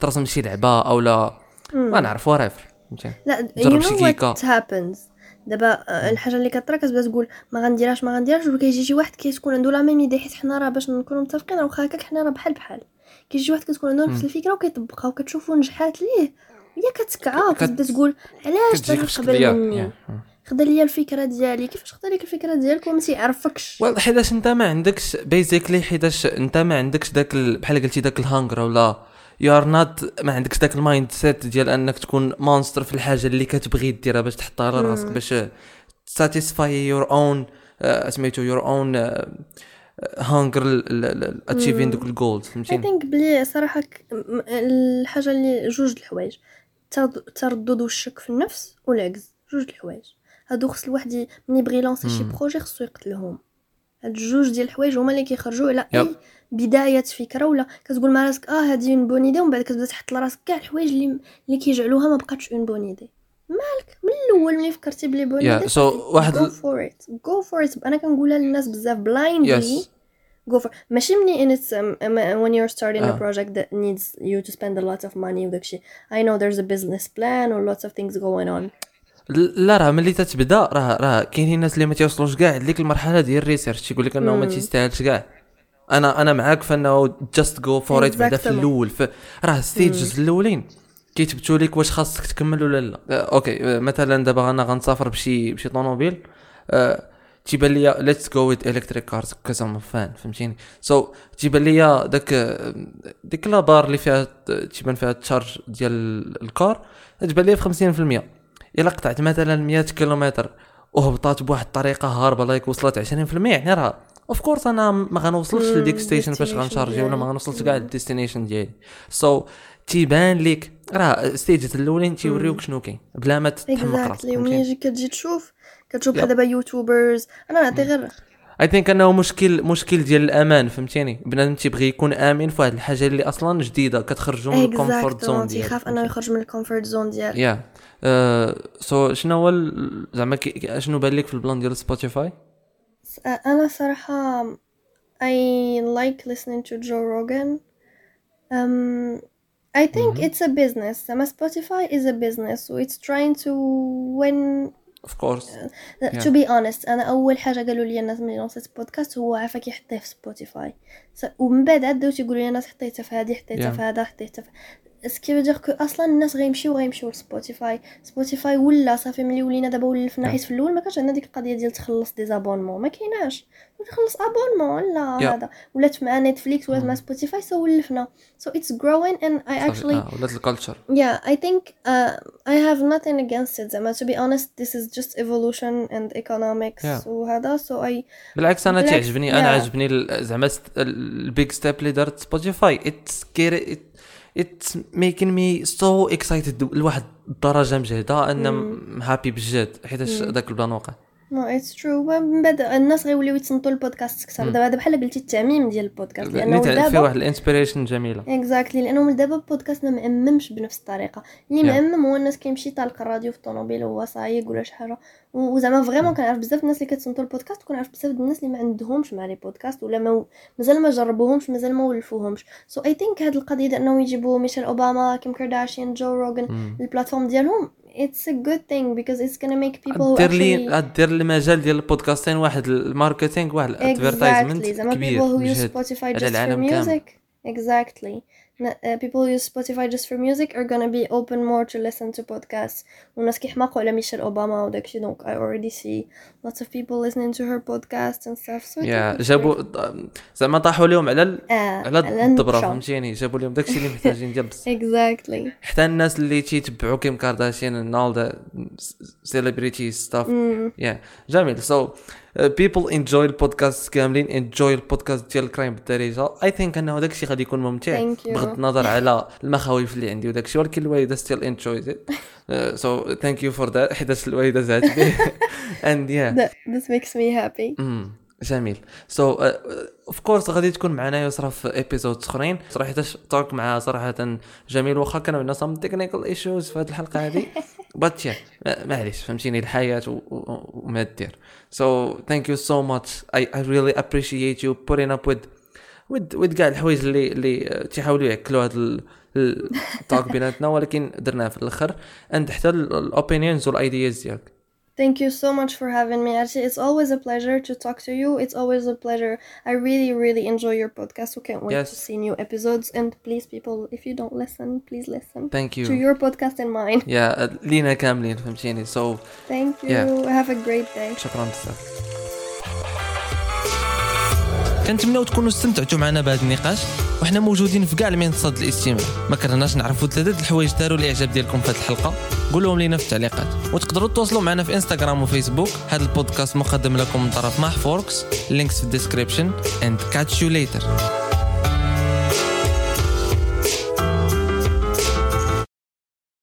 ترسم شي لعبة أو لا ما نعرف whatever فهمتي؟ لا جرب شي happens. دابا آه، الحاجة اللي كطرا كتبدا تقول ما غنديرهاش ما غنديرهاش وكيجي شي واحد كيتكون عنده la même idée حيت حنا راه باش نكونوا متفقين راه واخا هكاك حنا راه بحال بحال. كيجي شي واحد كتكون عنده نفس. الفكرة وكيطبقها وكتشوفوا نجحات ليه؟ وهي كتكعى كت- وكتبدا تقول علاش كتجيك دار في قبل شكل مني؟ خدا ليا الفكرة ديالي. كيفاش خدا ليك الفكرة ديالك وما تيعرفكش؟ حيتاش انت ما عندكش basically حيتاش انت ما عندكش داك ال- بحال قلتي داك ال hunger ولا you are not ما عندكش داك ال mindset ديال انك تكون monster في الحاجة اللي كتبغي ديرها باش تحطها على راسك. باش satisfy your own سميتو يور اون هانجر اتشيفين. دوك ال goals I فهمتيني؟ think بلي صراحة الحاجة اللي جوج الحوايج. ترد- تردد والشك في النفس والعجز جوج الحوايج. هادو خص الواحد ملي يبغي يلونسي شي. projet خصو يقتلهم هاد جوج ديال الحوايج هما اللي كيخرجوا على. أي بداية فكرة ولا كتقول مع راسك آه هادي une bonne idée ومن بعد كتبدا تحط لراسك كاع الحوايج اللي اللي كيجعلوها ما بقاتش une bonne idée مالك من الأول ملي فكرتي بلي bonne Yeah, idée so واحد go for it go for it أنا كنقولها للناس بزاف blindly Yes. go for ماشي مني in it's um, um, when you're starting a آه. project that needs you to spend a lot of money وداكشي I know there's a business plan or lots of things going on لا راه ملي تتبدا راه راه كاينين الناس اللي ما تيوصلوش كاع لديك المرحلة ديال ال research تيقول لك أنه ما. تيستاهلش كاع. أنا أنا معاك في أنه just go for it بعدا في. الأول راه stages الأولين. كيتبتوا لك واش خاصك تكمل ولا لا. آه، okay. آه، مثلا دابا أنا غنسافر بشي بشي طوموبيل. آه، تيبان ليا let's go with electric cars cause I'm fan فهمتيني؟ so so, تيبان ليا داك ديك la barre اللي فيها تيبان فيها ال charge ديال ال car تبان ليا في 50% إلا قطعت مثلا 100 كيلومتر وهبطات بواحد الطريقة هاربة like وصلت 20% يعني راه of course أنا ما غنوصلش لديك station فاش destination غنشارجي ولا ما. غنوصلش كاع لل destination ديالي. so تيبان ليك راه stages الأولين تيوريوك شنو كاين. بلا ما تتحمق راسك فهمتيني يجي كتجي تشوف كتشوف دابا YouTubers أنا نعطي غير I think أنه مشكل مشكل ديال الأمان فهمتيني؟ بنادم تيبغي يكون آمن في واحد الحاجة اللي أصلا جديدة كتخرجو من ال comfort zone exactly تيخاف أنه يخرج من ال comfort zone ديالو yeah so شنو هو زعما شنو بان لك في ال plan ديال سبوتيفاي أنا صراحة I like listening to Joe Rogan. Um I think Mhm. it's a business. زعما Spotify is a business. So it's trying to win of course to be honest أنا أول حاجة قالوا لي الناس ملي لونسيت بودكاست هو عافاك يحطيه في Spotify ومن بعد عداو تيقولوا لي الناس حطيتها في هذه حطيتها Yeah. في هذا حطيتها في c'est-à-dire que أصلا الناس غيمشيو غيمشيو ل Spotify Spotify ولا صافي ملي ولينا دابا ولفنا. حيت في الأول ما كانش عندنا ديك القضية ديال تخلص des abonnements ما كايناش تخلص abonnement Yeah. هذا ولات مع Netflix ولات مع. Spotify so ولفنا it's growing and I actually آه ولات ال culture I think uh, I have nothing against it. زعما be honest, this is just evolution and economics Yeah. وهذا so I بالعكس أنا تعجبني أنا. عجبني زعما ال big step اللي دارت سبوتيفاي it's it's making me so excited لواحد الدرجة مجهدة and happy بجد حيتاش. ذاك البلان وقع نو اتس ترو من بعد الناس غيوليو يتصنتوا البودكاست أكثر. دابا بحال قلتي التعميم ديال البودكاست. لأنه دابا واحد ال inspiration جميلة. Exactly لأنه من دابا البودكاست ما مأممش بنفس الطريقة. اللي Yeah. مأمم هو الناس كيمشي طالق الراديو في الطوموبيل وهو صايق ولا شي حاجة. وزعما فريمون كنعرف بزاف الناس اللي كتصنتوا البودكاست وكنعرف بزاف الناس اللي ما عندهمش مع لي بودكاست ولا ما مازال ما جربوهمش مازال ما ولفوهمش. سو اي ثينك هاد القضية ديال أنه يجيبوا ميشيل أوباما كيم كارداشيان جو روغن مم. البلاتفورم ديالهم it's a good thing because it's gonna make people who دير actually لي دير المجال ديال البودكاستين واحد الماركتينغ واحد exactly الادفيرتايزمنت زعما كبير people who use مجهد Spotify على just for العالم كامل. music exactly ن- uh, people who use Spotify just for music are gonna be open more to listen to podcasts والناس كيحماقوا على ميشيل اوباما وداكشي دونك I already see lots of people listening to her podcast and stuff so I think يا it's جابوا زعما طاحوا لهم على ال- great. آه، على الدبره النقشة. فهمتيني جابوا لهم داكشي اللي محتاجين ديال بصح *laughs* exactly حتى الناس اللي تيتبعوا كيم كارداشيان and all the celebrity stuff Mm. yeah جميل so people enjoy البودكاست كاملين enjoy البودكاست ديال الكرايم بالدارجه I think أنه داكشي غادي يكون ممتع. بغض النظر على المخاوف اللي عندي وداكشي ولكن الوالدة still enjoys it. Uh, so thank you for that. *laughs* حيت الوالدة زعت به *laughs* yeah. That, this makes me happy. امم جميل. so of course غادي تكون معنا يسرا في épisodes أخرين. صراحة talk مع صراحة جميل. واخا كانوا عندنا some technical issues في هذه الحلقة هذه *laughs* but معليش فهمتيني؟ الحياة وما دير so thank you so much I really appreciate you putting up with with with كاع الحوايج اللي اللي تيحاولوا يعكلوا هذا ال talk بيناتنا ولكن درناه في الأخر. اند حتى الاوبينيونز والايدياز ديالك. Thank you so much for having me. Actually, it's always a pleasure to talk to you. It's always a pleasure. I really, really enjoy your podcast. We can't wait Yes. to see new episodes. And please, people, if you don't listen, please listen ثانك to يو your podcast and mine. يا لينا كاملين فهمتيني سو Thank you. Yeah. Have a great day. شكرا بزاف كنتمناو تكونوا استمتعتوا معنا بهذا النقاش وحنا موجودين في كاع المنصات الاستماع ما كرهناش نعرفوا ثلاثة د الحوايج داروا الإعجاب ديالكم في هذه الحلقة. قولوهم لينا في التعليقات. وتقدروا تواصلوا معنا في انستغرام وفيسبوك هذا البودكاست مقدم لكم من طرف ماح فوركس لينكس في الديسكريبشن. اند كاتش يو ليتر